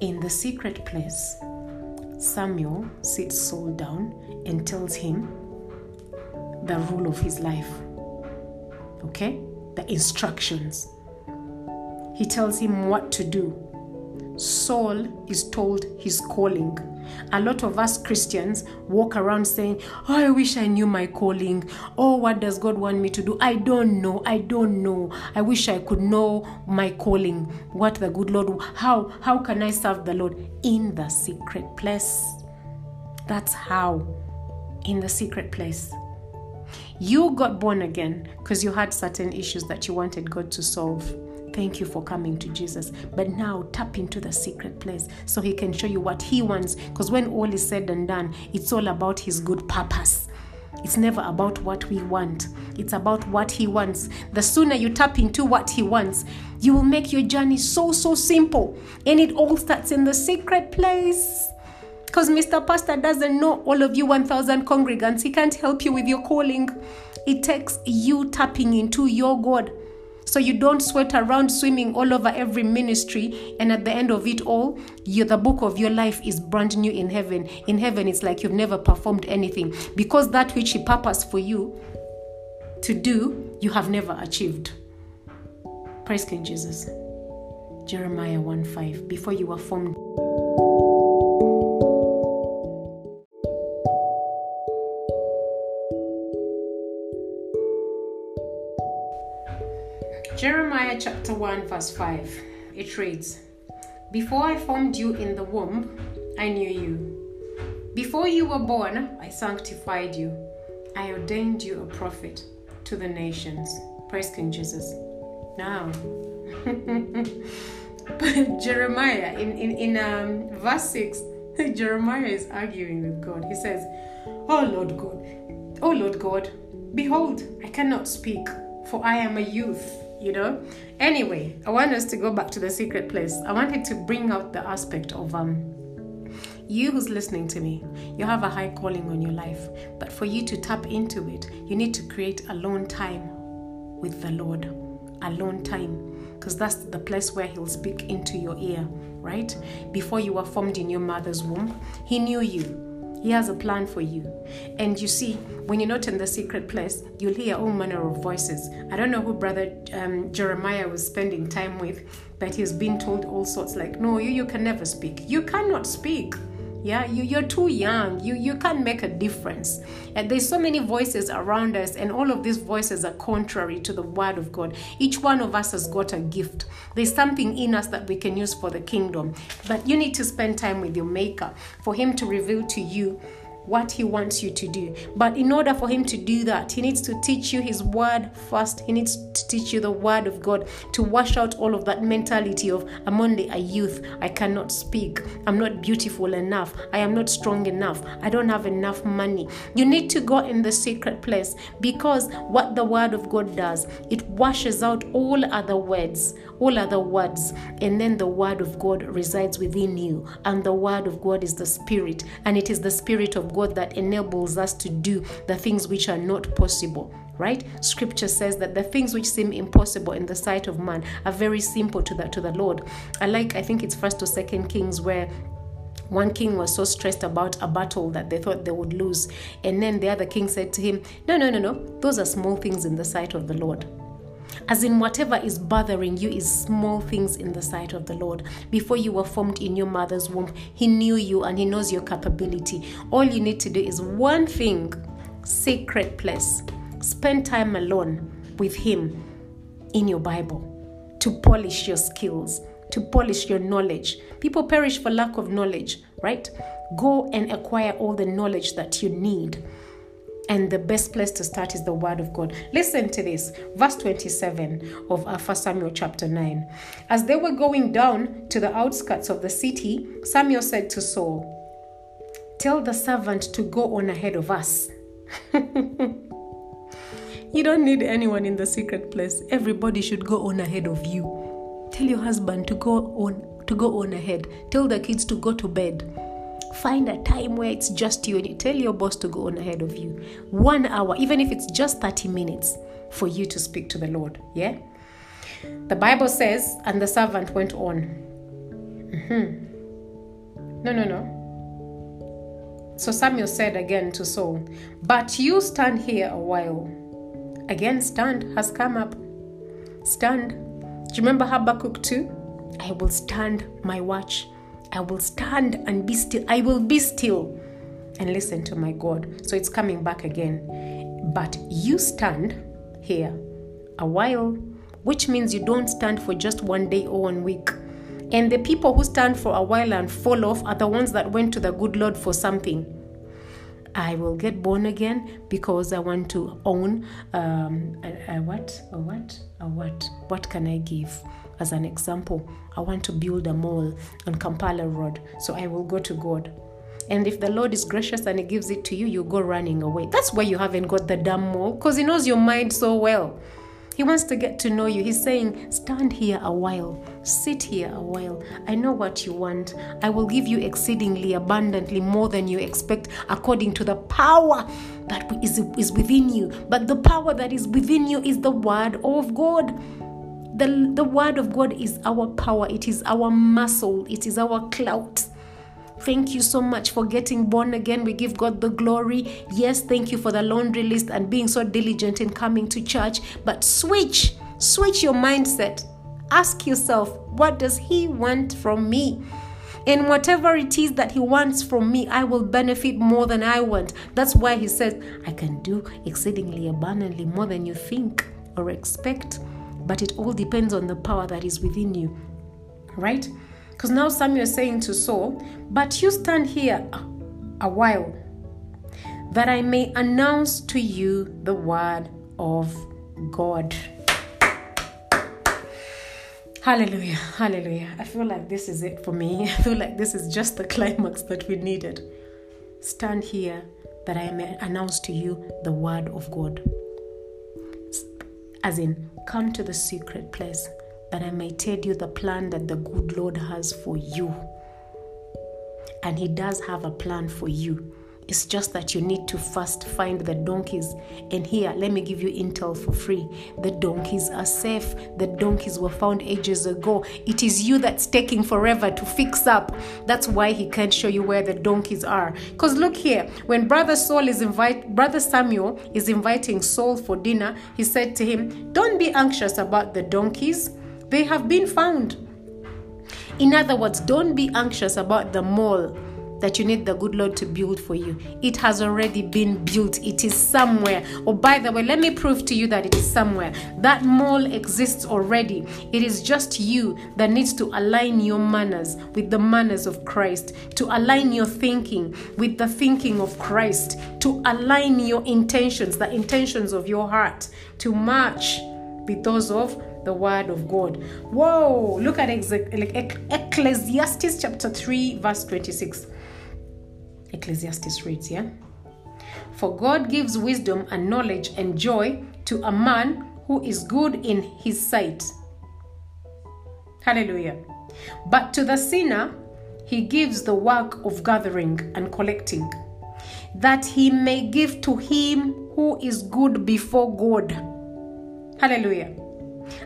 [SPEAKER 1] in the secret place, Samuel sits Saul down and tells him the rule of his life. Okay? The instructions. He tells him what to do. Saul is told his calling a lot of us Christians walk around saying, Oh, I wish I knew my calling. Oh, what does God want me to do? I don't know. I don't know. I wish I could know my calling. What the good Lord, how, how can I serve the Lord? In the secret place. That's how. In the secret place. You got born again because you had certain issues that you wanted God to solve Thank you for coming to Jesus. But now tap into the secret place so He can show you what He wants. Because when all is said and done, it's all about His good purpose. It's never about what we want, it's about what He wants. The sooner you tap into what He wants, you will make your journey so, so simple. And it all starts in the secret place. Because Mr. Pastor doesn't know all of you 1,000 congregants. He can't help you with your calling. It takes you tapping into your God. So you don't sweat around swimming all over every ministry, and at the end of it all, you the book of your life is brand new in heaven. In heaven, it's like you've never performed anything because that which He purposed for you to do, you have never achieved. Praise King Jesus. Jeremiah 1 5. Before you were formed. Jeremiah chapter 1, verse 5. It reads Before I formed you in the womb, I knew you. Before you were born, I sanctified you. I ordained you a prophet to the nations. Praise King Jesus. Now, Jeremiah, in, in, in um, verse 6, Jeremiah is arguing with God. He says, Oh Lord God, oh Lord God, behold, I cannot speak, for I am a youth you know anyway i want us to go back to the secret place i wanted to bring out the aspect of um you who's listening to me, you have a high calling on your life, but for you to tap into it, you need to create alone time with the Lord. Alone time, because that's the place where He'll speak into your ear, right? Before you were formed in your mother's womb, He knew you. He has a plan for you. And you see, when you're not in the secret place, you'll hear all manner of voices. I don't know who brother um, Jeremiah was spending time with, but he's been told all sorts like, no, you, you can never speak. You cannot speak yeah you, you're too young. You you can't make a difference. And there's so many voices around us and all of these voices are contrary to the word of god. Each one of us has got a gift. There's something in us that we can use for the kingdom. But you need to spend time with your maker for him to reveal to you what He wants you to do. But in order for Him to do that, He needs to teach you His Word first. He needs to teach you the Word of God to wash out all of that mentality of, I'm only a youth, I cannot speak, I'm not beautiful enough, I am not strong enough, I don't have enough money. You need to go in the secret place because what the Word of God does, it washes out all other words, all other words, and then the Word of God resides within you. And the Word of God is the Spirit, and it is the Spirit of God that enables us to do the things which are not possible right scripture says that the things which seem impossible in the sight of man are very simple to the to the lord i like i think it's first or second kings where one king was so stressed about a battle that they thought they would lose. And then the other king said to him, No, no, no, no. Those are small things in the sight of the Lord. As in, whatever is bothering you is small things in the sight of the Lord. Before you were formed in your mother's womb, He knew you and He knows your capability. All you need to do is one thing sacred place. Spend time alone with Him in your Bible to polish your skills, to polish your knowledge. People perish for lack of knowledge, right? Go and acquire all the knowledge that you need and the best place to start is the word of God. Listen to this, verse 27 of uh, 1 Samuel chapter 9. As they were going down to the outskirts of the city, Samuel said to Saul, Tell the servant to go on ahead of us. you don't need anyone in the secret place. Everybody should go on ahead of you. Tell your husband to go on to go on ahead. Tell the kids to go to bed Find a time where it's just you and you tell your boss to go on ahead of you. One hour, even if it's just 30 minutes, for you to speak to the Lord. Yeah? The Bible says, and the servant went on. Mm-hmm. No, no, no. So Samuel said again to Saul, But you stand here a while. Again, stand has come up. Stand. Do you remember Habakkuk 2? I will stand my watch I will stand and be still. I will be still and listen to my God. So it's coming back again. But you stand here a while, which means you don't stand for just one day or one week. And the people who stand for a while and fall off are the ones that went to the good Lord for something. I will get born again because I want to own um, a, a what? A what? A what? What can I give? As an example, I want to build a mall on Kampala Road, so I will go to God. And if the Lord is gracious and He gives it to you, you go running away. That's why you haven't got the damn mall, because He knows your mind so well. He wants to get to know you. He's saying, Stand here a while, sit here a while. I know what you want. I will give you exceedingly abundantly more than you expect, according to the power that is, is within you. But the power that is within you is the Word of God. The, the Word of God is our power, it is our muscle, it is our clout. Thank you so much for getting born again. We give God the glory. Yes, thank you for the laundry list and being so diligent in coming to church. But switch, switch your mindset. Ask yourself, what does He want from me? And whatever it is that He wants from me, I will benefit more than I want. That's why He says, I can do exceedingly abundantly more than you think or expect. But it all depends on the power that is within you, right? Because now Samuel is saying to Saul, But you stand here a while, that I may announce to you the word of God. Hallelujah, hallelujah. I feel like this is it for me. I feel like this is just the climax that we needed. Stand here that I may announce to you the word of God. As in, come to the secret place that I may tell you the plan that the good Lord has for you. And He does have a plan for you. It's just that you need to first find the donkeys. And here, let me give you intel for free. The donkeys are safe. The donkeys were found ages ago. It is you that's taking forever to fix up. That's why he can't show you where the donkeys are. Because look here, when brother Saul is invite brother Samuel is inviting Saul for dinner, he said to him, Don't be anxious about the donkeys they have been found. In other words, don't be anxious about the mall that you need the good Lord to build for you. It has already been built, it is somewhere. Oh, by the way, let me prove to you that it is somewhere. That mall exists already. It is just you that needs to align your manners with the manners of Christ, to align your thinking with the thinking of Christ, to align your intentions, the intentions of your heart, to match with those of the word of God. Whoa, look at Ecclesiastes chapter 3, verse 26. Ecclesiastes reads, yeah? For God gives wisdom and knowledge and joy to a man who is good in his sight. Hallelujah. But to the sinner, he gives the work of gathering and collecting, that he may give to him who is good before God. Hallelujah.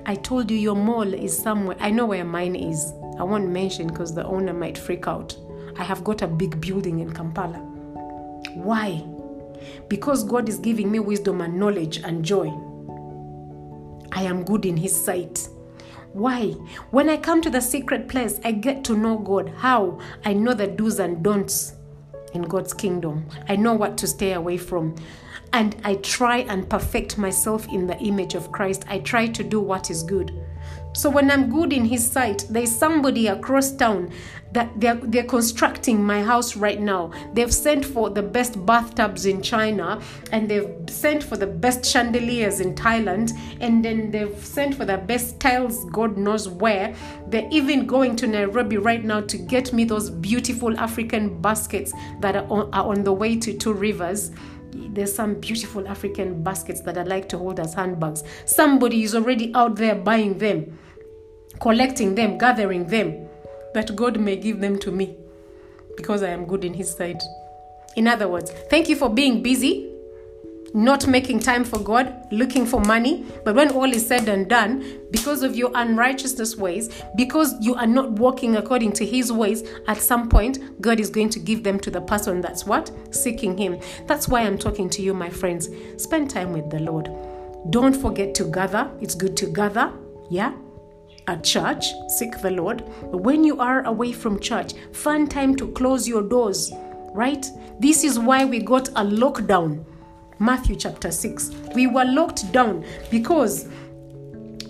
[SPEAKER 1] I told you your mall is somewhere. I know where mine is. I won't mention because the owner might freak out. I have got a big building in Kampala. Why? Because God is giving me wisdom and knowledge and joy. I am good in His sight. Why? When I come to the secret place, I get to know God. How? I know the do's and don'ts in God's kingdom. I know what to stay away from and I try and perfect myself in the image of Christ. I try to do what is good. So when I'm good in his sight, there's somebody across town that they're, they're constructing my house right now. They've sent for the best bathtubs in China and they've sent for the best chandeliers in Thailand and then they've sent for the best tiles, God knows where. They're even going to Nairobi right now to get me those beautiful African baskets that are on, are on the way to Two Rivers there's some beautiful African baskets that I like to hold as handbags. Somebody is already out there buying them, collecting them, gathering them, that God may give them to me because I am good in His sight. In other words, thank you for being busy not making time for God, looking for money. But when all is said and done, because of your unrighteousness ways, because you are not walking according to His ways, at some point, God is going to give them to the person that's what? Seeking Him. That's why I'm talking to you, my friends. Spend time with the Lord. Don't forget to gather. It's good to gather. Yeah? At church, seek the Lord. When you are away from church, find time to close your doors, right? This is why we got a lockdown Matthew chapter 6. We were locked down because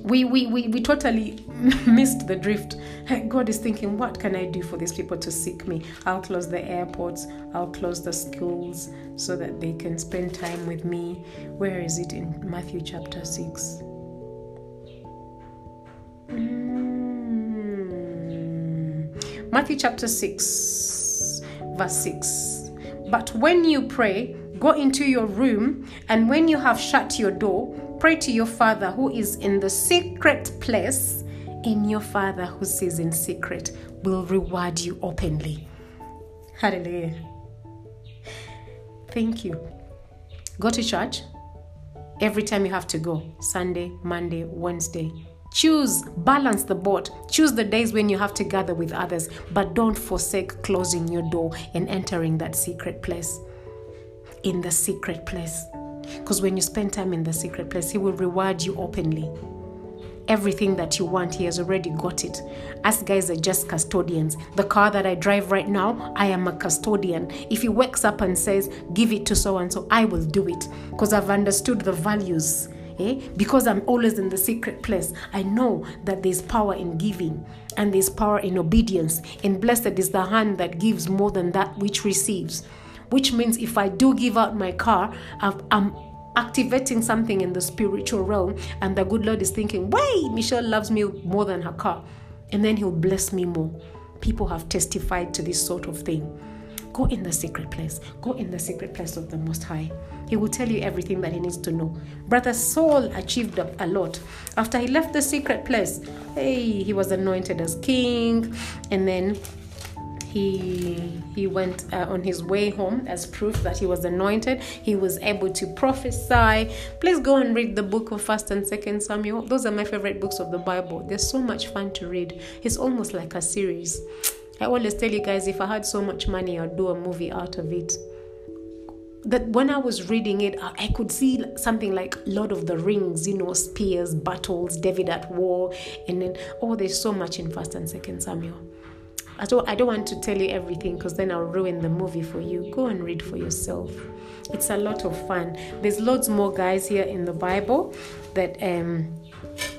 [SPEAKER 1] we, we, we, we totally missed the drift. God is thinking, what can I do for these people to seek me? I'll close the airports, I'll close the schools so that they can spend time with me. Where is it in Matthew chapter 6? Mm. Matthew chapter 6, verse 6. But when you pray, go into your room, and when you have shut your door, pray to your Father who is in the secret place, and your Father who sees in secret will reward you openly. Hallelujah. Thank you. Go to church every time you have to go Sunday, Monday, Wednesday. Choose, balance the boat. Choose the days when you have to gather with others, but don't forsake closing your door and entering that secret place. In the secret place. Because when you spend time in the secret place, He will reward you openly. Everything that you want, He has already got it. Us guys are just custodians. The car that I drive right now, I am a custodian. If He wakes up and says, Give it to so and so, I will do it. Because I've understood the values Eh? Because I'm always in the secret place, I know that there's power in giving and there's power in obedience. And blessed is the hand that gives more than that which receives. Which means if I do give out my car, I'm activating something in the spiritual realm, and the good Lord is thinking, wait, Michelle loves me more than her car. And then He'll bless me more. People have testified to this sort of thing. Go in the secret place. Go in the secret place of the Most High. He will tell you everything that he needs to know. Brother Saul achieved a lot. After he left the secret place, hey, he was anointed as king, and then he he went uh, on his way home as proof that he was anointed he was able to prophesy please go and read the book of first and second samuel those are my favorite books of the bible they're so much fun to read it's almost like a series I always tell you guys if I had so much money, I'd do a movie out of it. That when I was reading it, I could see something like Lord of the Rings, you know, spears, battles, David at war, and then oh, there's so much in First and Second Samuel. I don't, I don't want to tell you everything because then I'll ruin the movie for you. Go and read for yourself. It's a lot of fun. There's loads more guys here in the Bible that um,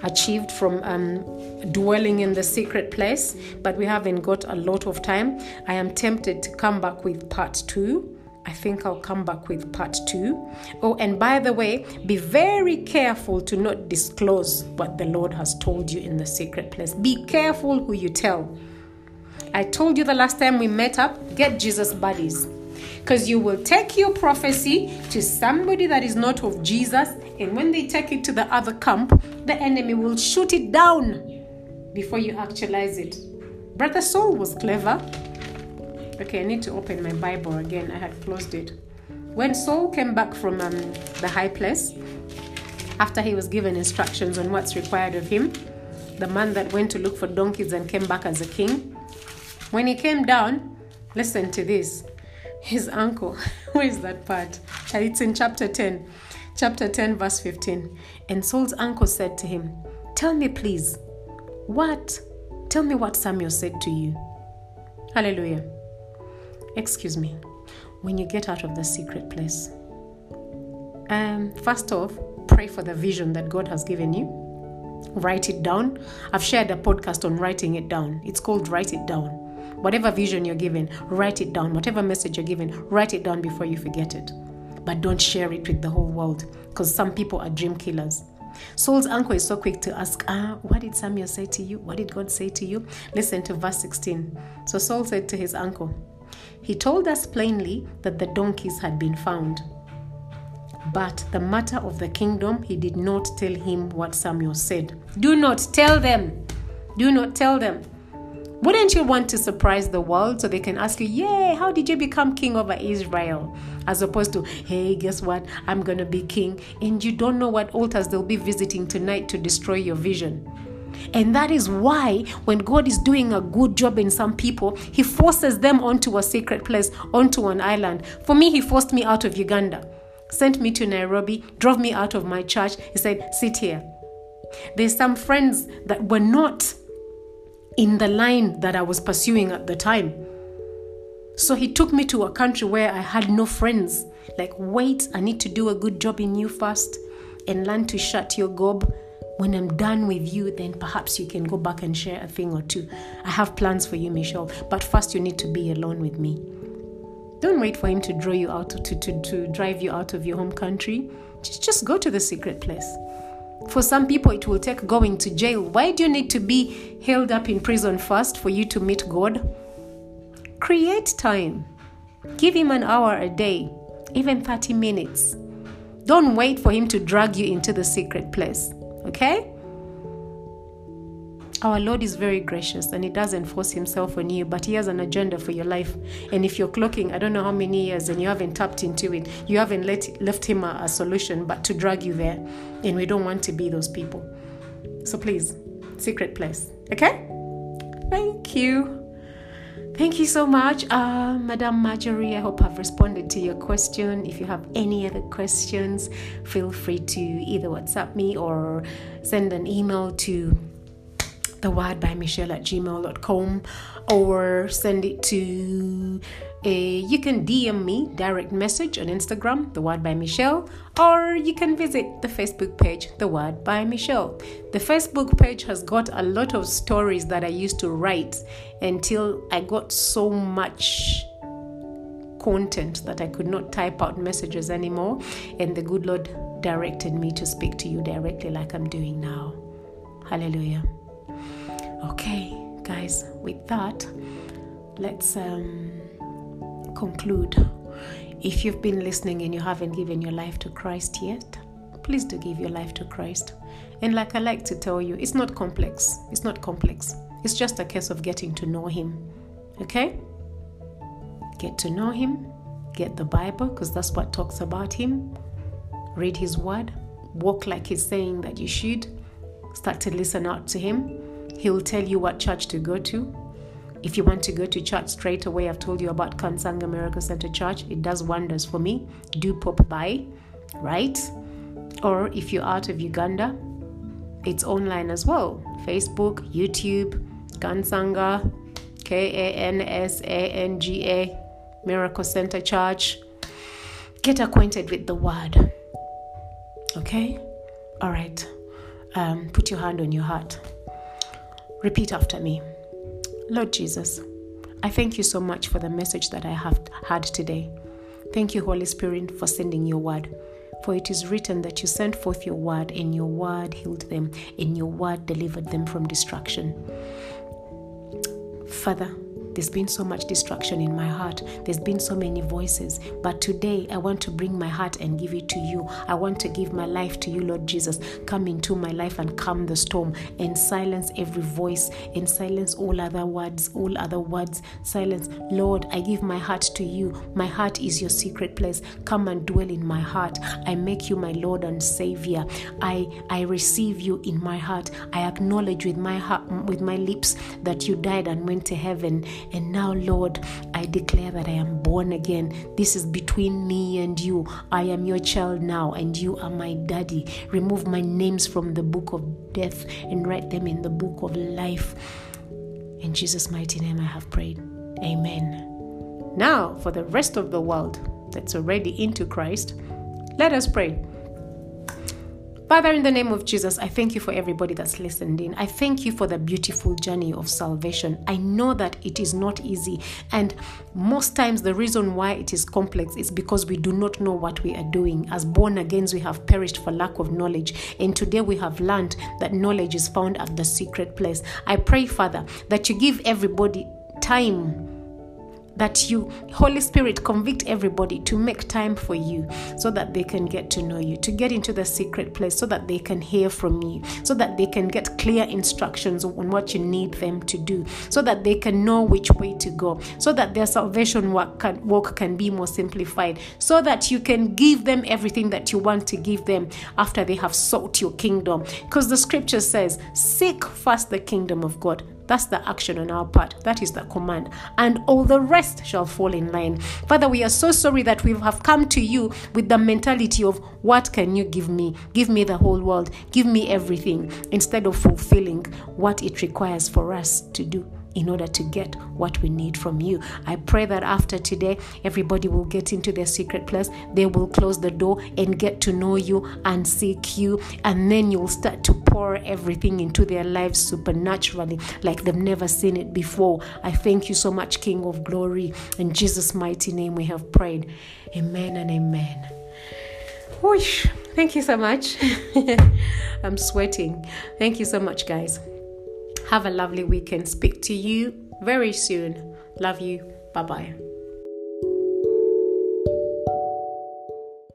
[SPEAKER 1] achieved from um, dwelling in the secret place, but we haven't got a lot of time. I am tempted to come back with part two. I think I'll come back with part two. Oh, and by the way, be very careful to not disclose what the Lord has told you in the secret place. Be careful who you tell. I told you the last time we met up, get Jesus buddies. Because you will take your prophecy to somebody that is not of Jesus, and when they take it to the other camp, the enemy will shoot it down before you actualize it. Brother Saul was clever. Okay, I need to open my Bible again. I had closed it. When Saul came back from um, the high place, after he was given instructions on what's required of him, the man that went to look for donkeys and came back as a king, when he came down, listen to this. His uncle, where is that part? It's in chapter 10, chapter 10, verse 15. And Saul's uncle said to him, Tell me, please, what? Tell me what Samuel said to you. Hallelujah. Excuse me. When you get out of the secret place, um, first off, pray for the vision that God has given you. Write it down. I've shared a podcast on writing it down. It's called Write It Down. Whatever vision you're given, write it down. Whatever message you're given, write it down before you forget it. But don't share it with the whole world because some people are dream killers. Saul's uncle is so quick to ask, Ah, what did Samuel say to you? What did God say to you? Listen to verse 16. So Saul said to his uncle, He told us plainly that the donkeys had been found. But the matter of the kingdom, he did not tell him what Samuel said. Do not tell them. Do not tell them. Wouldn't you want to surprise the world so they can ask you, Yay, how did you become king over Israel? As opposed to, Hey, guess what? I'm going to be king. And you don't know what altars they'll be visiting tonight to destroy your vision. And that is why, when God is doing a good job in some people, He forces them onto a secret place, onto an island. For me, He forced me out of Uganda, sent me to Nairobi, drove me out of my church. He said, Sit here. There's some friends that were not in the line that I was pursuing at the time. So he took me to a country where I had no friends. Like, wait, I need to do a good job in you first and learn to shut your gob When I'm done with you, then perhaps you can go back and share a thing or two. I have plans for you, Michelle, but first you need to be alone with me. Don't wait for him to draw you out, to, to, to drive you out of your home country. Just, just go to the secret place. For some people, it will take going to jail. Why do you need to be held up in prison first for you to meet God? Create time. Give Him an hour a day, even 30 minutes. Don't wait for Him to drag you into the secret place. Okay? Our Lord is very gracious and He doesn't force Himself on you, but He has an agenda for your life. And if you're clocking, I don't know how many years, and you haven't tapped into it, you haven't let, left Him a, a solution but to drag you there. And we don't want to be those people. So please, secret place. Okay? Thank you. Thank you so much, uh, Madam Marjorie. I hope I've responded to your question. If you have any other questions, feel free to either WhatsApp me or send an email to the word by michelle at gmail.com or send it to a, you can dm me direct message on instagram the word by michelle or you can visit the facebook page the word by michelle the facebook page has got a lot of stories that i used to write until i got so much content that I could not type out messages anymore. And the good Lord directed me to speak to you directly, like I'm doing now. Hallelujah. Okay, guys, with that, let's um, conclude. If you've been listening and you haven't given your life to Christ yet, please do give your life to Christ. And like I like to tell you, it's not complex. It's not complex. It's just a case of getting to know Him. Okay? Get to know Him, get the Bible, because that's what talks about Him. Read His Word, walk like He's saying that you should, start to listen out to Him He'll tell you what church to go to. If you want to go to church straight away, I've told you about Kansanga Miracle Center Church. It does wonders for me. Do pop by, right? Or if you're out of Uganda, it's online as well. Facebook, YouTube, Kansanga, K A N S A N G A, Miracle Center Church. Get acquainted with the word. Okay? All right. Um, put your hand on your heart. Repeat after me Lord Jesus, I thank you so much for the message that I have had today. Thank you, Holy Spirit, for sending your word. For it is written that you sent forth your word, and your word healed them, and your word delivered them from destruction. Father, there's been so much distraction in my heart. There's been so many voices. But today, I want to bring my heart and give it to you. I want to give my life to you, Lord Jesus. Come into my life and calm the storm and silence every voice and silence all other words, all other words. Silence. Lord, I give my heart to you. My heart is your secret place. Come and dwell in my heart. I make you my Lord and Savior. I I receive you in my heart. I acknowledge with my heart with my lips that you died and went to heaven and now, Lord, I declare that I am born again. This is between me and you. I am your child now, and you are my daddy. Remove my names from the book of death and write them in the book of life. In Jesus' mighty name, I have prayed. Amen. Now, for the rest of the world that's already into Christ, let us pray. Father, in the name of Jesus, I thank you for everybody that's listened in. I thank you for the beautiful journey of salvation. I know that it is not easy, and most times the reason why it is complex is because we do not know what we are doing. As born agains, we have perished for lack of knowledge, and today we have learned that knowledge is found at the secret place. I pray, Father, that you give everybody time that you, Holy Spirit, convict everybody to make time for you so that they can get to know you, to get into the secret place so that they can hear from you, so that they can get clear instructions on what you need them to do, so that they can know which way to go, so that their salvation work can, work can be more simplified, so that you can give them everything that you want to give them after they have sought your kingdom. Because the scripture says, Seek first the kingdom of God that's the action on our part. That is the command. And all the rest shall fall in line. Father, we are so sorry that we have come to you with the mentality of what can you give me? Give me the whole world. Give me everything instead of fulfilling what it requires for us to do. In order to get what we need from you. I pray that after today, everybody will get into their secret place. They will close the door and get to know you and seek you. And then you'll start to pour everything into their lives supernaturally, like they've never seen it before. I thank you so much, King of Glory. In Jesus' mighty name, we have prayed. Amen and amen. Whoosh. Thank you so much. I'm sweating. Thank you so much, guys. Have a lovely weekend. Speak to you very soon. Love you. Bye bye.